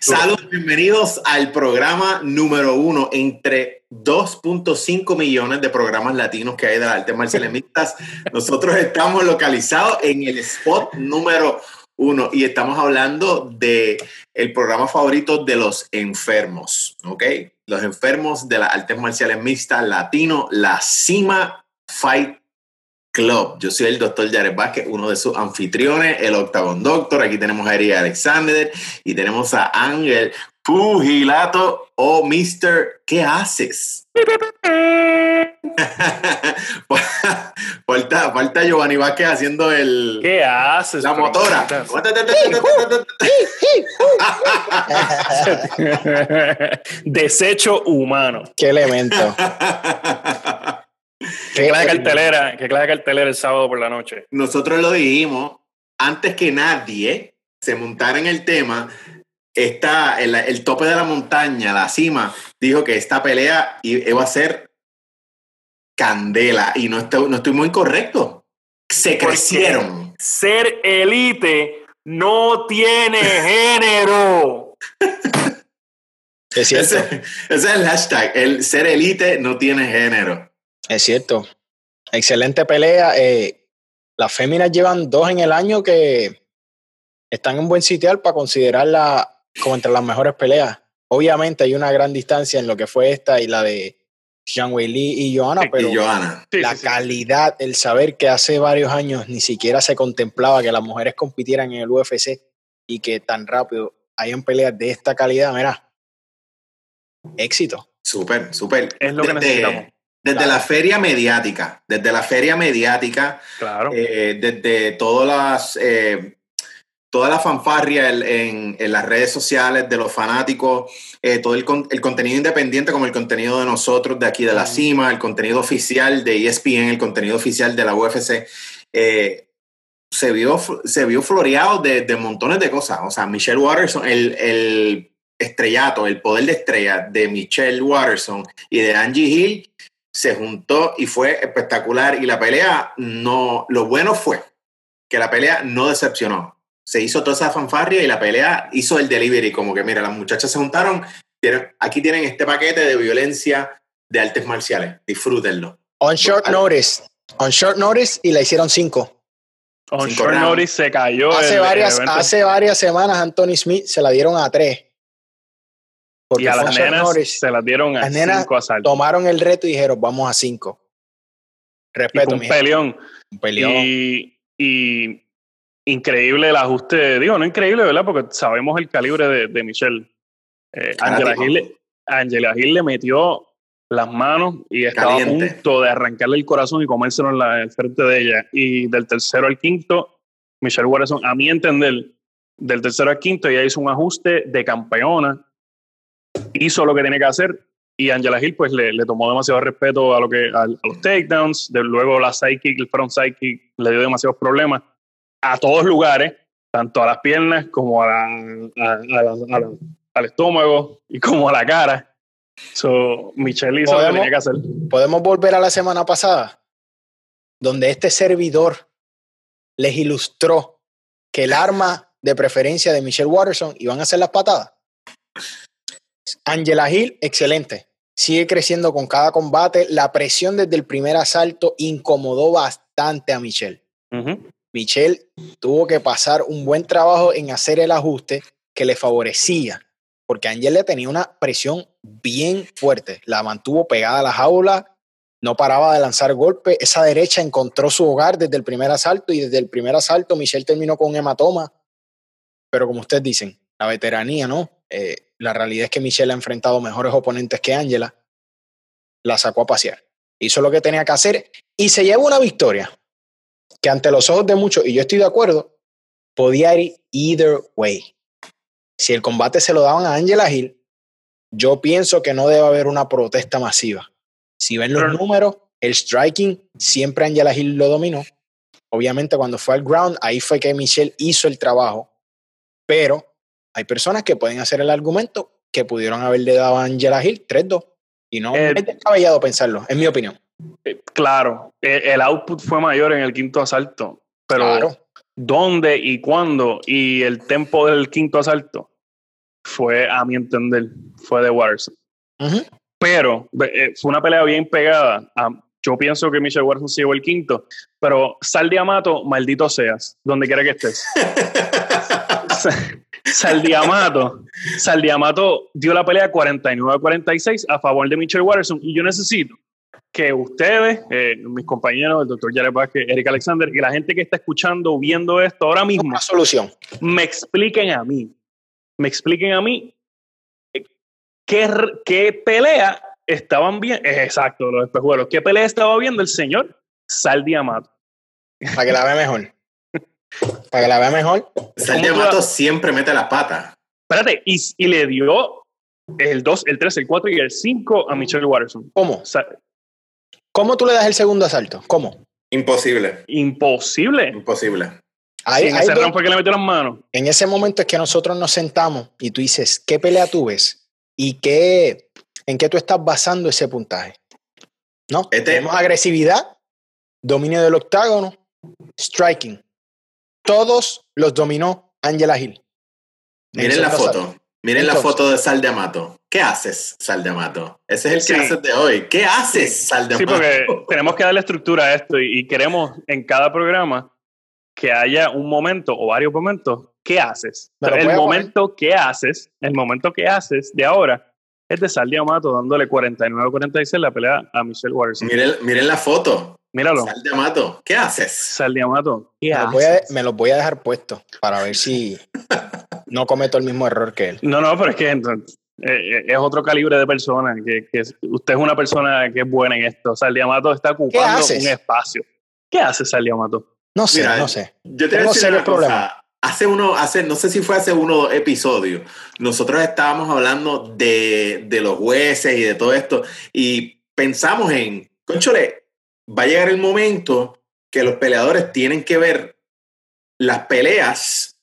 Saludos, bienvenidos al programa número uno entre 2.5 millones de programas latinos que hay de las artes marciales mixtas. Nosotros estamos localizados en el spot número uno y estamos hablando de el programa favorito de los enfermos, ¿ok? Los enfermos de las artes marciales mixtas latino, la Cima Fight Club. Yo soy el doctor Jared Vázquez, uno de sus anfitriones, el Octagon Doctor. Aquí tenemos a Erika Alexander y tenemos a Ángel Pugilato o oh, Mister, ¿qué haces? falta, falta Giovanni Vázquez haciendo el. ¿Qué haces? La motora. Desecho humano. Qué elemento. ¿Qué clase de cartelera? ¿Qué clase de cartelera el sábado por la noche? Nosotros lo dijimos antes que nadie se montara en el tema. Está el, el tope de la montaña, la cima, dijo que esta pelea iba a ser candela y no estoy, no estoy muy correcto. Se crecieron. ser elite no tiene género. Es cierto. Ese, ese, es el hashtag. El ser elite no tiene género. Es cierto. Excelente pelea. Eh, las féminas llevan dos en el año que están en buen sitial para considerarla como entre las mejores peleas. Obviamente hay una gran distancia en lo que fue esta y la de Jean Wei Li y Johanna, pero la calidad, el saber que hace varios años ni siquiera se contemplaba que las mujeres compitieran en el UFC y que tan rápido hayan peleas de esta calidad, mira, éxito. Súper, súper. Es lo que necesitamos. Desde la feria mediática, desde la feria mediática, claro. Eh, desde todas las, eh, toda la fanfarria en, en, las redes sociales de los fanáticos, eh, todo el, el, contenido independiente como el contenido de nosotros de aquí de la cima, el contenido oficial de ESPN, el contenido oficial de la UFC, se, vio, se vio floreado de, de, montones de cosas. O sea, Michelle Watterson, el, el estrellato, el poder de estrella de Michelle Watterson y de Angie Hill se juntó y fue espectacular. Y la pelea no, lo bueno fue que la pelea no decepcionó. Se hizo toda esa fanfarria y la pelea hizo el delivery, como que mira, las muchachas se juntaron, aquí tienen este paquete de violencia de artes marciales, disfrútenlo. On short notice, on short notice y la hicieron cinco. On cinco short rounds. notice se cayó. Hace, el, varias, el hace varias semanas Anthony Smith se la dieron a tres. Porque y a las nenas Norris, se las dieron a las nenas cinco asaltos. Tomaron el reto y dijeron, vamos a cinco. Respeto, un peleón. Un peleón. Y, y, increíble el ajuste, digo, no increíble, ¿verdad? Porque sabemos el calibre de, de Michelle. Eh, Angela, Gil, Angela Gil le metió las manos y estaba Caliente. a punto de arrancarle el corazón y comérselo en la en frente de ella. Y del tercero al quinto, Michelle Watterson, a mi entender, del tercero al quinto, ella hizo un ajuste de campeona hizo lo que tenía que hacer y Angela Hill pues le, le tomó demasiado respeto a lo que a, a los takedowns, de, luego la sidekick, el front sidekick le dio demasiados problemas a todos lugares, tanto a las piernas como a la, a, al estómago y como a la cara. So, Michelle hizo lo que tenía que hacer. Podemos volver a la semana pasada, donde este servidor les ilustró que el arma de preferencia de Michelle Watterson iban a ser las patadas. Angela Hill, excelente. Sigue creciendo con cada combate. La presión desde el primer asalto incomodó bastante a Michelle. Uh -huh. Michelle tuvo que pasar un buen trabajo en hacer el ajuste que le favorecía, porque Angela tenía una presión bien fuerte. La mantuvo pegada a la jaula, no paraba de lanzar golpes. Esa derecha encontró su hogar desde el primer asalto y desde el primer asalto Michelle terminó con un hematoma. Pero como ustedes dicen, la veteranía, ¿no? Eh, la realidad es que Michelle ha enfrentado mejores oponentes que Angela, la sacó a pasear. Hizo lo que tenía que hacer y se lleva una victoria que ante los ojos de muchos, y yo estoy de acuerdo, podía ir either way. Si el combate se lo daban a Angela Hill, yo pienso que no debe haber una protesta masiva. Si ven los números, el striking siempre Angela Hill lo dominó. Obviamente cuando fue al ground, ahí fue que Michelle hizo el trabajo. Pero hay personas que pueden hacer el argumento que pudieron haberle dado a Angela Hill 3-2. Y no eh, es descabellado pensarlo, en mi opinión. Eh, claro, el output fue mayor en el quinto asalto. Pero claro. ¿dónde y cuándo? Y el tempo del quinto asalto. fue, a mi entender, fue de Watterson. Pero eh, fue una pelea bien pegada. yo pienso que Michelle Watterson se llevó el quinto, pero Sal Diamato, maldito seas, donde quiera que estés. Sal Diamato, Sal Diamato dio la pelea 49-46 a favor de Michelle Watterson y yo necesito que ustedes, eh, mis compañeros, el doctor Jared Vázquez, Eric Alexander, y la gente que está escuchando viendo esto ahora mismo, Una solución. me expliquen a mí, me expliquen a mí eh, qué, qué pelea estaban viendo, exacto, los espejuelos, qué pelea estaba viendo el señor Sal Diamato. Para que la vea mejor. Para que la vea mejor. Sal Diamato siempre mete las patas. Espérate, y, y, le dio el 2, el 3, el 4 y el 5 a Michelle Watterson. ¿Cómo? ¿Cómo tú le das el segundo asalto? ¿Cómo? Imposible. Imposible. Imposible. Ahí, en ese round fue que le metió las manos. En ese momento es que nosotros nos sentamos y tú dices, ¿qué pelea tú ves? ¿Y qué, en qué tú estás basando ese puntaje? ¿No? Este... Tenemos agresividad, dominio del octágono, striking. Todos los dominó Angela Hill. Miren la foto. Miren la foto de Sal de Amato. ¿Qué haces, Sal de Amato? Ese es el que haces de hoy. ¿Qué haces, Sal de Amato? Sí, porque tenemos que darle estructura a esto y, queremos en cada programa que haya un momento o varios momentos. ¿Qué haces? Pero el momento que haces, el momento que haces de ahora es de Sal de Amato dándole 49-46 la pelea a Michelle Watterson. Miren, miren la foto. Míralo. Sal de Amato, ¿qué haces? Sal de Amato, ¿qué me haces? Los voy a, me los voy a dejar puestos para ver si no cometo el mismo error que él. No, no, pero es que entonces, eh, es otro calibre de persona. Que, que, usted es una persona que es buena en esto. Sal de Amato está ocupando un espacio. ¿Qué hace Sal de Amato? No sé, no sé. Yo te Tengo serios problemas. Hace uno, hace, no sé si fue hace uno episodio, nosotros estábamos hablando de, de los jueces y de todo esto, y pensamos en, conchole, va a llegar el momento que los peleadores tienen que ver las peleas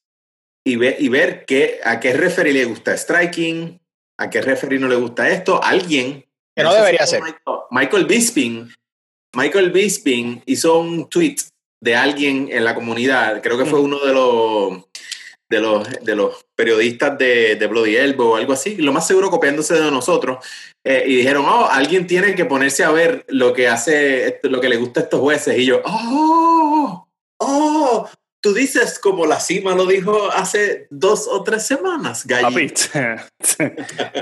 y, ver, y ver que, a qué referee le gusta striking, a qué referee no le gusta esto. Alguien. Que no, debería ser. Michael, Michael Bisping. Michael Bisping hizo un tweet de alguien en la comunidad, creo que fue uno de los de los, de los periodistas de, de Bloody Elbow o algo así, lo más seguro copiándose de nosotros, eh, y dijeron, oh, alguien tiene que ponerse a ver lo que hace, lo que le gusta a estos jueces, y yo, oh, oh, tú dices como la cima lo dijo hace dos o tres semanas, gallito.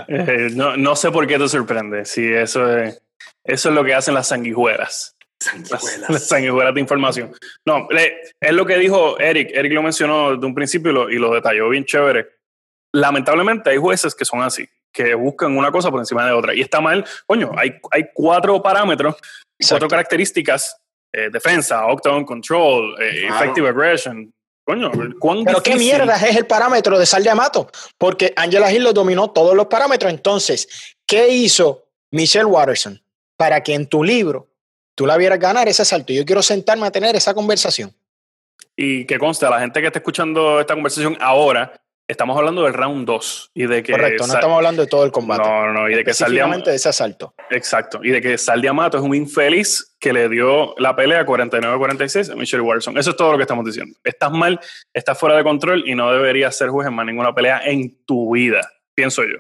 Eh, no, no sé por qué te sorprende, si eso es, eso es lo que hacen las sanguijuelas. Las, sanguijuelas de información. No, es lo que dijo Eric. Eric lo mencionó de un principio y lo, y lo detalló bien chévere. Lamentablemente hay jueces que son así, que buscan una cosa por encima de otra. Y está mal. Coño, hay, hay cuatro parámetros, cuatro características. Eh, defensa, octagon control, eh, effective aggression, Coño, ¿cuán Pero qué mierda es el parámetro de Sal de Amato, porque Angela Hill lo dominó todos los parámetros. Entonces, ¿qué hizo Michelle Watterson para que en tu libro tú la vieras ganar ese salto. Yo quiero sentarme a tener esa conversación. Y que consta, la gente que está escuchando esta conversación ahora, estamos hablando del round 2 y de que Correcto, no estamos hablando de todo el combate. No, no, no, y de que Sal de ese asalto. Exacto, y de que Sal Amato es un infeliz que le dio la pelea 49-46 a Michelle Watson. Eso es todo lo que estamos diciendo. Estás mal, estás fuera de control y no deberías ser juez en más ninguna pelea en tu vida, pienso yo.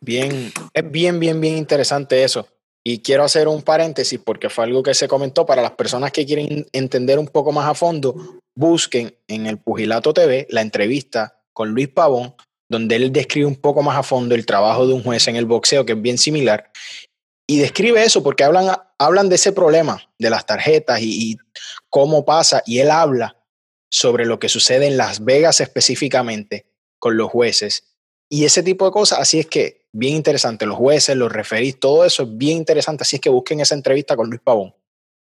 Bien, es bien, bien, bien interesante eso. Y quiero hacer un paréntesis porque fue algo que se comentó para las personas que quieren entender un poco más a fondo, busquen en el Pugilato TV la entrevista con Luis Pavón, donde él describe un poco más a fondo el trabajo de un juez en el boxeo, que es bien similar. Y describe eso porque hablan, hablan de ese problema de las tarjetas y, y cómo pasa, y él habla sobre lo que sucede en Las Vegas específicamente con los jueces y ese tipo de cosas. Así es que bien interesante. Los jueces, los referís, todo eso es bien interesante. Así es que busquen esa entrevista con Luis Pavón.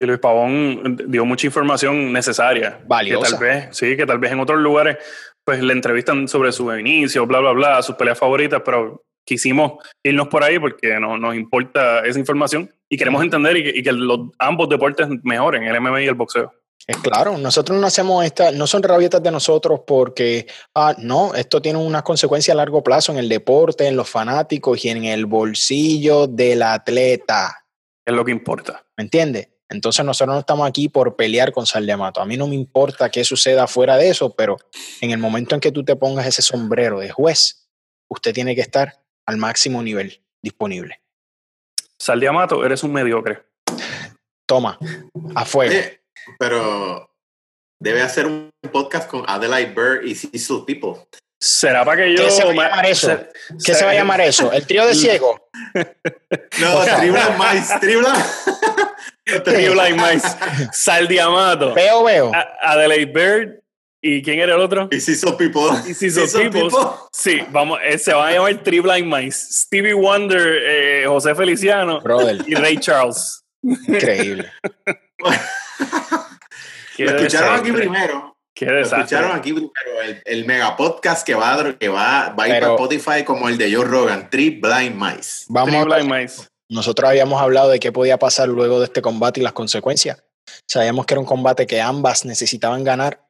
Y Luis Pavón dio mucha información necesaria. Valiosa. Que tal vez, sí, que tal vez en otros lugares pues le entrevistan sobre su inicio, bla, bla, bla, sus peleas favoritas, pero quisimos irnos por ahí porque no, nos importa esa información y queremos entender y que, y que los, ambos deportes mejoren, el MMA y el boxeo. Es claro, nosotros no hacemos esta, no son rabietas de nosotros porque, ah, no, esto tiene unas consecuencias a largo plazo en el deporte, en los fanáticos y en el bolsillo del atleta. Es lo que importa. ¿Me entiendes? Entonces nosotros no estamos aquí por pelear con Sal de Amato. A mí no me importa qué suceda fuera de eso, pero en el momento en que tú te pongas ese sombrero de juez, usted tiene que estar al máximo nivel disponible. Sal Amato, eres un mediocre. Toma, a fuego. Pero debe hacer un podcast con Adelaide Burr y Cecil People. ¿Será para que yo... ¿Qué se va a llamar eso? ¿Qué se va a llamar eso? ¿El trío de ciego? no, Tribula Mais. Tribula... Tribula Mais. Sal Diamato. Veo, veo. Adelaide Bird. ¿Y quién era el otro? Y Cecil People. Y Cecil People. Sí, vamos, eh, se va a llamar Three Blind Mice. Stevie Wonder, eh, José Feliciano y Ray Charles. Increíble. Lo escucharon aquí primero. Lo escucharon aquí primero. El, el mega podcast que va, que va, va a ir para Spotify como el de Joe Rogan, Three Blind Mice. Vamos Three Blind Mice. Nosotros habíamos hablado de qué podía pasar luego de este combate y las consecuencias. Sabíamos que era un combate que ambas necesitaban ganar.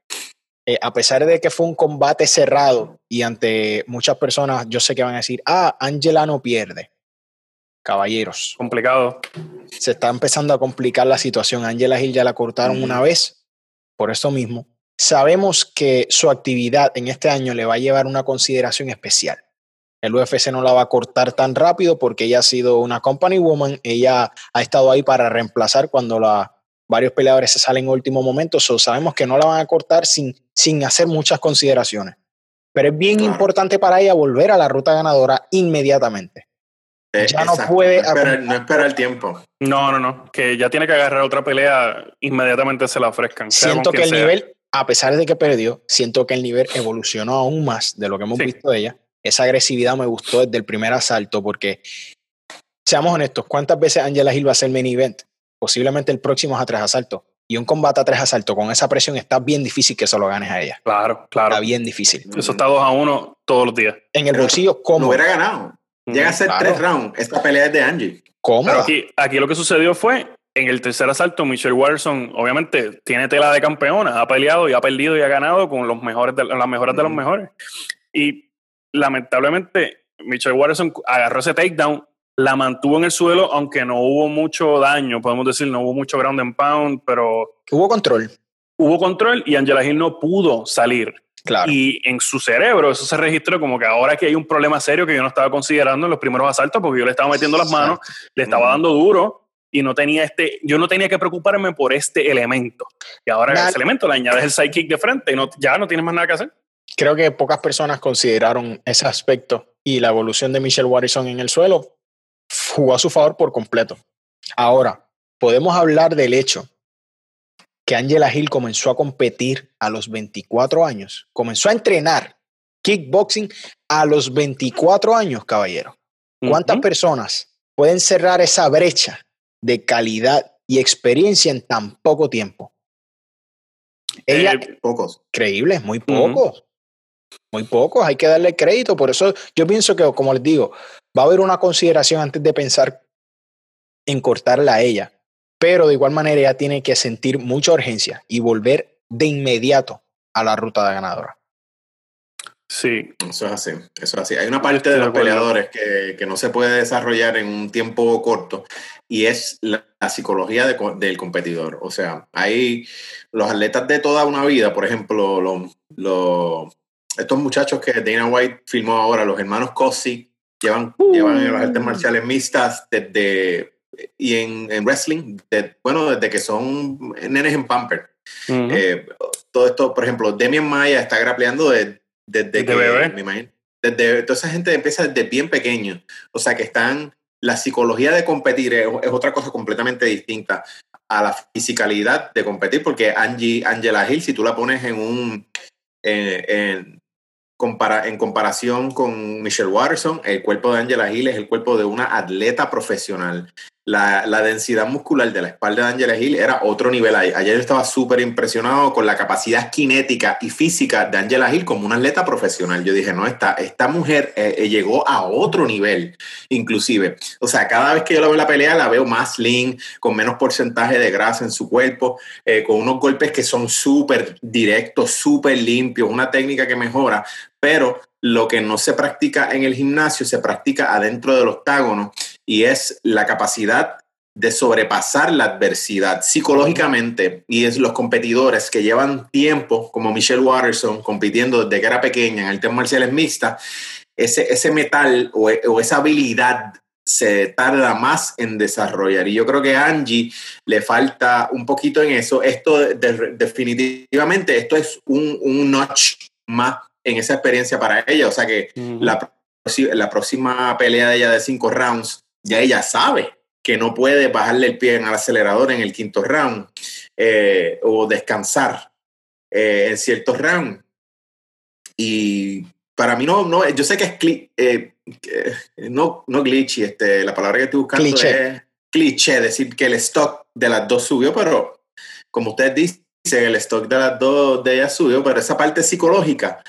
Eh, a pesar de que fue un combate cerrado y ante muchas personas, yo sé que van a decir, ah, Angela no pierde. Caballeros. Complicado. Se está empezando a complicar la situación. Angela Hill ya la cortaron una vez, por eso mismo. Sabemos que su actividad en este año le va a llevar una consideración especial. El UFC no la va a cortar tan rápido porque ella ha sido una company woman, ella ha estado ahí para reemplazar cuando la, varios peleadores se salen en último momento, so sabemos que no la van a cortar sin, sin hacer muchas consideraciones. Pero es bien importante para ella volver a la ruta ganadora inmediatamente. Eh, ya no puede. No espera, el tiempo. No, no, no. Que ya tiene que agarrar otra pelea, inmediatamente se la ofrezcan. Siento que el nivel, a pesar de que perdió, siento que el nivel evolucionó aún más de lo que hemos visto de ella. Esa agresividad me gustó desde el primer asalto porque, seamos honestos, ¿cuántas veces Angela Hill va a ser main event? Posiblemente el próximo es a tres asaltos. Y un combate a tres asaltos con esa presión está bien difícil que se lo ganes a ella. Claro, claro. Está bien difícil. Eso está dos a uno todos los días. En el bolsillo, ¿cómo? No hubiera ganado. Llega a ser tres rounds. Esta pelea es de Angie. ¿Cómo? aquí, aquí lo que sucedió fue en el tercer asalto, Michelle Watson, obviamente, tiene tela de campeona, ha peleado y ha perdido y ha ganado con los mejores de, las mejores de los mejores. Y lamentablemente, Michelle Watson agarró ese takedown, la mantuvo en el suelo, aunque no hubo mucho daño, podemos decir, no hubo mucho ground and pound, pero. Hubo control. Hubo control y Angela Hill no pudo salir. Claro. Y en su cerebro eso se registró como que ahora que hay un problema serio que yo no estaba considerando en los primeros asaltos porque yo le estaba metiendo las manos, le estaba dando duro y no tenía este, yo no tenía que preocuparme por este elemento. Y ahora ese elemento le añades el sidekick de frente y no, ya no tienes más nada que hacer. Creo que pocas personas consideraron ese aspecto y la evolución de Michelle Warrison en el suelo jugó a su favor por completo. Ahora, podemos hablar del hecho que Angela Hill comenzó a competir a los 24 años, comenzó a entrenar kickboxing a los 24 años, caballero. ¿Cuántas personas pueden cerrar esa brecha de calidad y experiencia en tan poco tiempo. Ella, eh, pocos. Creíbles, muy pocos. Muy pocos, hay que darle crédito. Por eso yo pienso que, como les digo, va a haber una consideración antes de pensar en cortarla a ella. Pero de igual manera ella tiene que sentir mucha urgencia y volver de inmediato a la ruta de ganadora. Sí. Eso es así, eso es así. Hay una parte de los peleadores que, que, no se puede desarrollar en un tiempo corto y es la, psicología del competidor. O sea, hay los atletas de toda una vida, por ejemplo, los, estos muchachos que Dana White filmó ahora, los hermanos Cossi, llevan, llevan en las artes marciales mixtas desde, y en, en wrestling, bueno, desde que son nenes en pamper. Eh, todo esto, por ejemplo, Demian Maya está grapleando de desde que, bebé? me imagino, desde, toda esa gente empieza desde bien pequeño. O sea que están, la psicología de competir es, otra cosa completamente distinta a la fisicalidad de competir, porque Angie, Angela Hill, si tú la pones en un, en, compara, en comparación con Michelle Watterson, el cuerpo de Angela Hill es el cuerpo de una atleta profesional la, densidad muscular de la espalda de Angela Hill era otro nivel. Ayer yo estaba súper impresionado con la capacidad cinética y física de Angela Hill como una atleta profesional. Yo dije, no, esta, esta mujer eh, eh, llegó a otro nivel, inclusive. O sea, cada vez que yo la veo en la pelea, la veo más lean, con menos porcentaje de grasa en su cuerpo, eh, con unos golpes que son súper directos, súper limpios, una técnica que mejora, pero lo que no se practica en el gimnasio se practica adentro del octágono y es la capacidad de sobrepasar la adversidad psicológicamente y es los competidores que llevan tiempo, como Michelle Watterson, compitiendo desde que era pequeña en el tema marciales mixtas, ese, ese metal o, o, esa habilidad se tarda más en desarrollar. Y yo creo que a Angie le falta un poquito en eso. Esto definitivamente, esto es un, un, notch más en esa experiencia para ella. O sea que la, la próxima pelea de ella de cinco rounds, ya ella sabe que no puede bajarle el pie en el acelerador en el quinto round eh, o descansar eh, en ciertos rounds. Y para mí no, no yo sé que es eh, no, no glitchy, este, la palabra que estoy buscando es cliché, decir que el stock de las dos subió, pero como usted dice, el stock de las dos de ellas subió, pero esa parte psicológica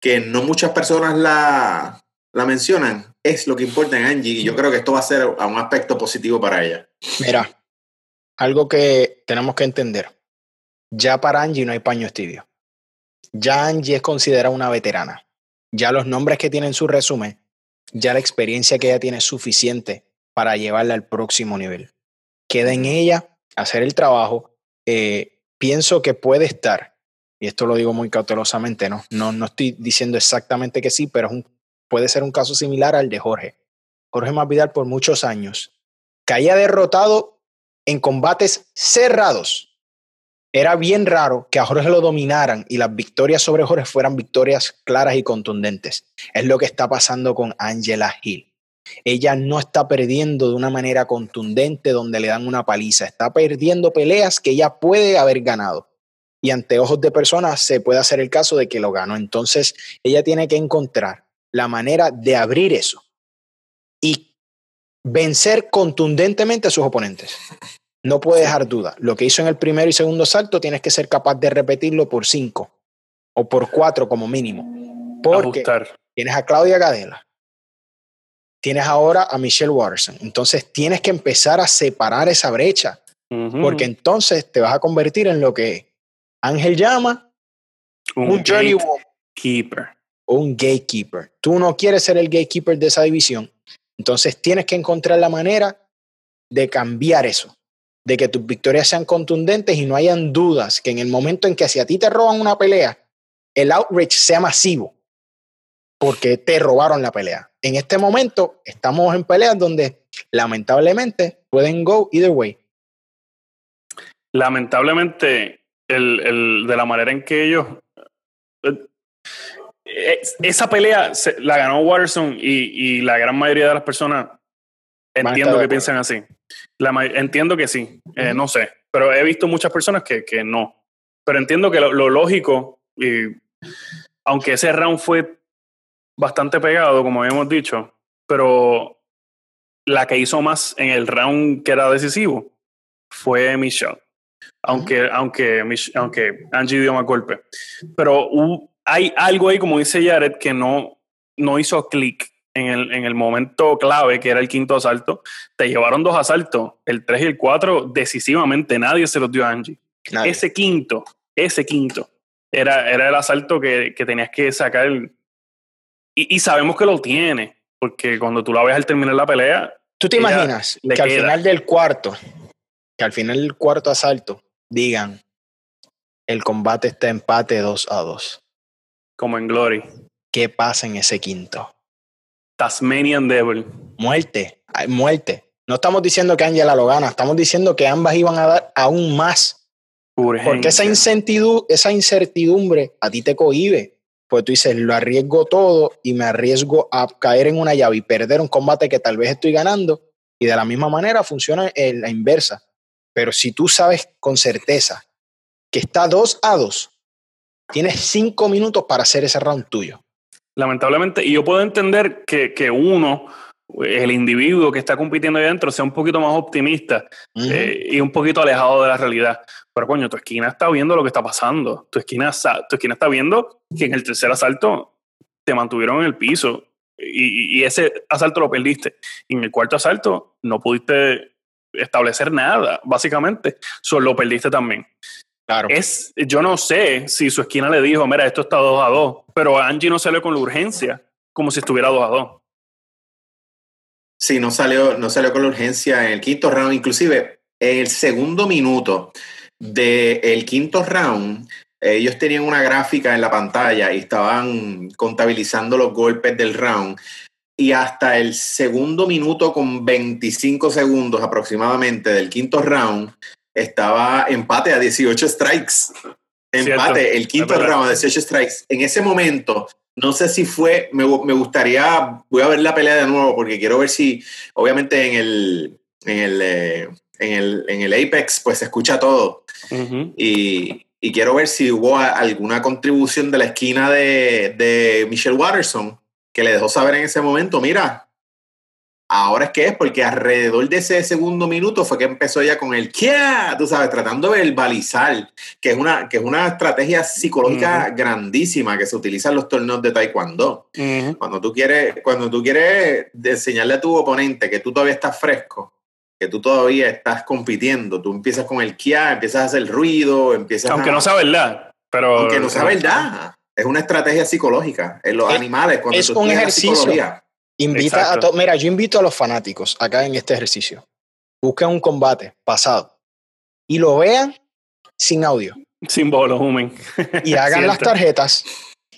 que no muchas personas la, la mencionan, es lo que importa en Angie y yo creo que esto va a ser a un aspecto positivo para ella. Mira, algo que tenemos que entender. Ya para Angie no hay paño tibio. Ya Angie es considerada una veterana. Ya los nombres que tiene en su resumen, ya la experiencia que ella tiene es suficiente para llevarla al próximo nivel. Queda en ella hacer el trabajo. Eh, pienso que puede estar, y esto lo digo muy cautelosamente, ¿no? No, no estoy diciendo exactamente que sí, pero es un puede ser un caso similar al de Jorge. Jorge Masvidal por muchos años caía derrotado en combates cerrados. Era bien raro que a Jorge lo dominaran y las victorias sobre Jorge fueran victorias claras y contundentes. Es lo que está pasando con Angela Hill. Ella no está perdiendo de una manera contundente donde le dan una paliza, está perdiendo peleas que ella puede haber ganado. Y ante ojos de personas se puede hacer el caso de que lo ganó. Entonces, ella tiene que encontrar la manera de abrir eso y vencer contundentemente a sus oponentes. No puede dejar duda. Lo que hizo en el primero y segundo salto tienes que ser capaz de repetirlo por cinco o por cuatro como mínimo. Porque tienes a Claudia Gadela, tienes ahora a Michelle Watterson. Entonces tienes que empezar a separar esa brecha. Porque entonces te vas a convertir en lo que Ángel llama un, un Johnny Keeper un gatekeeper. Tú no quieres ser el gatekeeper de esa división. Entonces tienes que encontrar la manera de cambiar eso, de que tus victorias sean contundentes y no hayan dudas que en el momento en que si a ti te roban una pelea, el outrage sea masivo, porque te robaron la pelea. En este momento estamos en peleas donde lamentablemente pueden go either way. Lamentablemente, el, de la manera en que ellos eh, esa pelea la ganó Watterson y, la gran mayoría de las personas entiendo que piensan así. entiendo que sí, eh, no sé, pero he visto muchas personas que, no. Pero entiendo que lo, lógico, y aunque ese round fue bastante pegado, como habíamos dicho, pero la que hizo más en el round que era decisivo fue Michelle. Aunque, aunque, aunque Angie dio más golpe. Pero hay algo ahí, como dice Jared, que no, no hizo clic en el, en el momento clave, que era el quinto asalto. Te llevaron dos asaltos, el 3 y el 4, decisivamente nadie se los dio a Angie. Ese quinto, ese quinto, era, era el asalto que, que tenías que sacar. y, sabemos que lo tiene, porque cuando tú la ves al terminar la pelea. ¿Tú te imaginas que al final del cuarto, que al final del cuarto asalto, digan, el combate está empate 2 a 2? Como en Glory. ¿Qué pasa en ese quinto? Tasmanian Devil. Muerte, muerte. No estamos diciendo que Angela lo gana, estamos diciendo que ambas iban a dar aún más. Porque esa incertidumbre, esa incertidumbre a ti te cohibe. Pues tú dices, lo arriesgo todo y me arriesgo a caer en una llave y perder un combate que tal vez estoy ganando. Y de la misma manera funciona en la inversa. Pero si tú sabes con certeza que está 2 a 2 Tienes cinco minutos para hacer ese round tuyo. Lamentablemente, y yo puedo entender que, que uno, el individuo que está compitiendo ahí adentro, sea un poquito más optimista eh, y un poquito alejado de la realidad. Pero coño, tu esquina está viendo lo que está pasando. Tu esquina, tu esquina está viendo que en el tercer asalto te mantuvieron en el piso y, y, ese asalto lo perdiste. Y en el cuarto asalto no pudiste establecer nada, básicamente. Solo lo perdiste también. Claro. Es, yo no sé si su esquina le dijo, mira, esto está 2 a 2, pero Angie no salió con la urgencia, como si estuviera 2 a 2. Sí, no salió, no salió con la urgencia en el quinto round. Inclusive, en el segundo minuto del quinto round, ellos tenían una gráfica en la pantalla y estaban contabilizando los golpes del round. Y hasta el segundo minuto con 25 segundos aproximadamente del quinto round, estaba empate a 18 strikes. Empate, el quinto round a 18 strikes. En ese momento, no sé si fue, me, me, gustaría, voy a ver la pelea de nuevo porque quiero ver si, obviamente en el, en el, eh, en el, en el Apex, pues se escucha todo. y, y, quiero ver si hubo alguna contribución de la esquina de, de Michelle Watterson que le dejó saber en ese momento, mira, ahora es que es, porque alrededor de ese segundo minuto fue que empezó ya con el ¿qué? Tú sabes, tratando de verbalizar, que es una, que es una estrategia psicológica grandísima que se utiliza en los torneos de Taekwondo. Cuando tú quieres, cuando tú quieres enseñarle a tu oponente que tú todavía estás fresco, que tú todavía estás compitiendo. Tú empiezas con el kia, empiezas a hacer ruido, empiezas Aunque no sea verdad, pero... Aunque no sea verdad. Es una estrategia psicológica. En los animales, cuando es un ejercicio. Invita a Mira, yo invito a los fanáticos acá en este ejercicio. Busquen un combate pasado y lo vean sin audio. Sin volumen. Y hagan las tarjetas.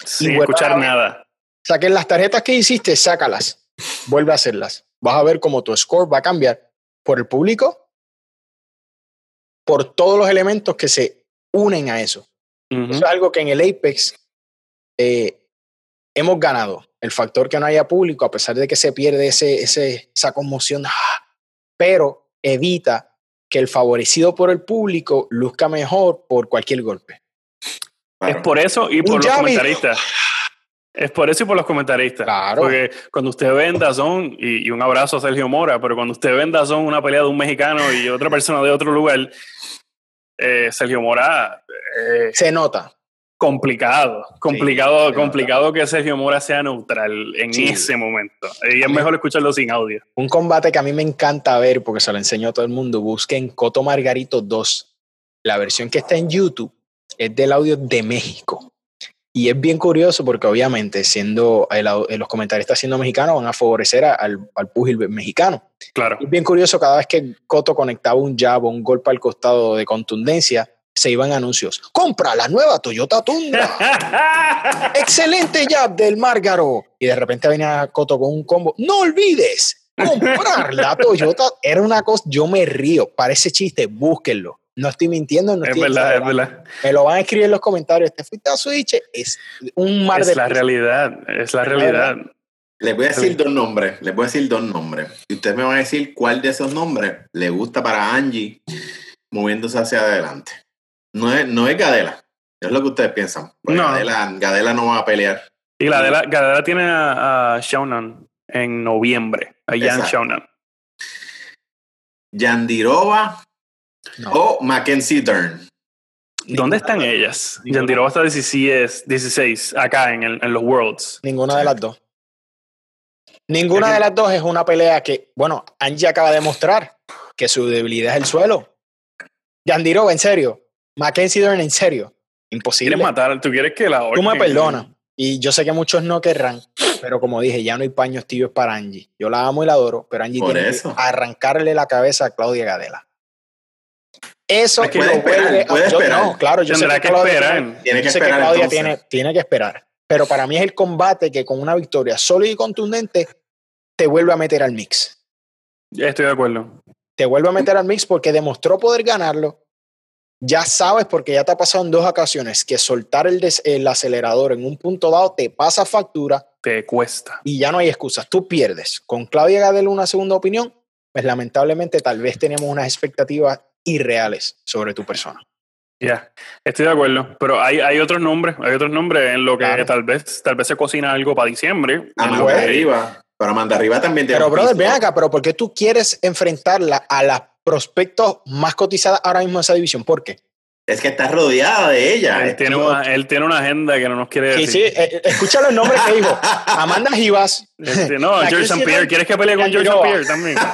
Sin escuchar nada. Saquen las tarjetas que hiciste, sácalas. Vuelve a hacerlas. Vas a ver cómo tu score va a cambiar por el público, por todos los elementos que se unen a eso. Eso es algo que en el Apex eh, hemos ganado. El factor que no haya público, a pesar de que se pierde ese, ese, esa conmoción, ¡ah! pero evita que el favorecido por el público luzca mejor por cualquier golpe. Es por eso y por los comentaristas. Es por eso y por los comentaristas. Claro. Porque cuando usted venda son y, un abrazo a Sergio Mora, pero cuando usted venda son una pelea de un mexicano y otra persona de otro lugar, eh, Sergio Mora. Eh, se nota. Complicado, complicado, complicado que Sergio Mora sea neutral en ese momento. Y es mejor escucharlo sin audio. Un combate que a mí me encanta ver porque se lo enseñó a todo el mundo. Busquen Coto Margarito 2. La versión que está en YouTube es del audio de México. Y es bien curioso porque obviamente siendo el, los comentaristas siendo mexicanos van a favorecer al, al púgil mexicano. Claro. Es bien curioso cada vez que Coto conectaba un jab o un golpe al costado de contundencia, se iban anuncios. Compra la nueva Toyota Tundra. Excelente jab del Márgaro. Y de repente venía Coto con un combo. No olvides comprar la Toyota. Era una cosa, yo me río. Parece chiste, búsquenlo. No estoy mintiendo, no es verdad, es verdad. Me lo van a escribir en los comentarios. Te fuiste a Switch, es un mar de. Es la realidad, es la realidad. Les voy a decir dos nombres, les voy a decir dos nombres. Y ustedes me van a decir cuál de esos nombres le gusta para Angie moviéndose hacia adelante. No es, no es Gadela, es lo que ustedes piensan. No. Gadela, no va a pelear. Y Gadela, Gadela tiene a, a en noviembre, a Jan Shonan. Yandirova o Mackenzie Dern. ¿Dónde están ellas? Yandirova está 16, 16 acá en, en, los Worlds. Ninguna de las dos. Ninguna de las dos es una pelea que, bueno, Angie acaba de mostrar que su debilidad es el suelo. Yandirova, en serio. Mackenzie Dern, en serio. Imposible. ¿Quieres matar? ¿Tú quieres que la Tú me perdonas. Y yo sé que muchos no querrán, pero como dije, ya no hay paños tibios para Angie. Yo la amo y la adoro, pero Angie tiene que arrancarle la cabeza a Claudia Gadela. Eso que puede esperar, puede esperar. No, claro, yo sé que, que esperar. Tiene que esperar. Claudia tiene, tiene que esperar. Pero para mí es el combate que con una victoria sólida y contundente te vuelve a meter al mix. Estoy de acuerdo. Te vuelve a meter al mix porque demostró poder ganarlo. Ya sabes, porque ya te ha pasado en dos ocasiones, que soltar el, el acelerador en un punto dado te pasa factura. Te cuesta. Y ya no hay excusas. Tú pierdes. Con Claudia Gadel una segunda opinión, pues lamentablemente tal vez teníamos unas expectativas irreales sobre tu persona. Ya, estoy de acuerdo, pero hay, hay otros nombres, hay otros nombres en lo que tal vez tal vez se cocina algo para diciembre. Amanda Arriba, pero Amanda Arriba también tiene Pero brother, ven acá, pero ¿por qué tú quieres enfrentarla a las prospectos más cotizadas ahora mismo en esa división? ¿Por qué? Es que está rodeada de ella. Él, tiene una, él tiene una agenda que no nos quiere decir. Sí, sí, eh, escucha los nombres que dijo. Amanda Givas. Este, no, George St. Pierre. ¿Quieres que pelee con George St. Pierre también?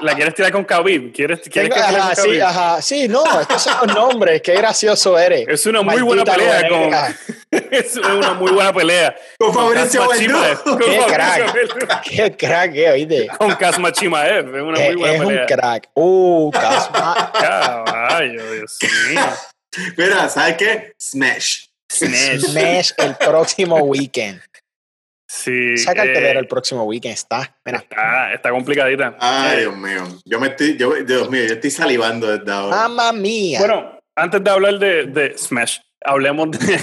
La, quieres tirar con Khabib? ¿Quieres, quieres que ajá, con sí, ajá. Sí, no, estos son los nombres. Qué gracioso eres. Es una muy buena pelea con... es una muy buena pelea. Con Fabricio Qué crack. Qué crack, eh, oíste. Con Kazma Chimaev. Es una muy buena pelea. Es un crack. Uh, Kazma. Caballo, Dios. Mira, ¿sabes qué? Smash. Smash. Smash el próximo weekend. Sí. Esa cartelera eh, el próximo weekend está. Está, está complicadita. Ay, Dios mío. Yo me estoy, yo, Dios mío, yo estoy salivando desde ahora. Mamma mía. Bueno, antes de hablar de, de Smash, hablemos de.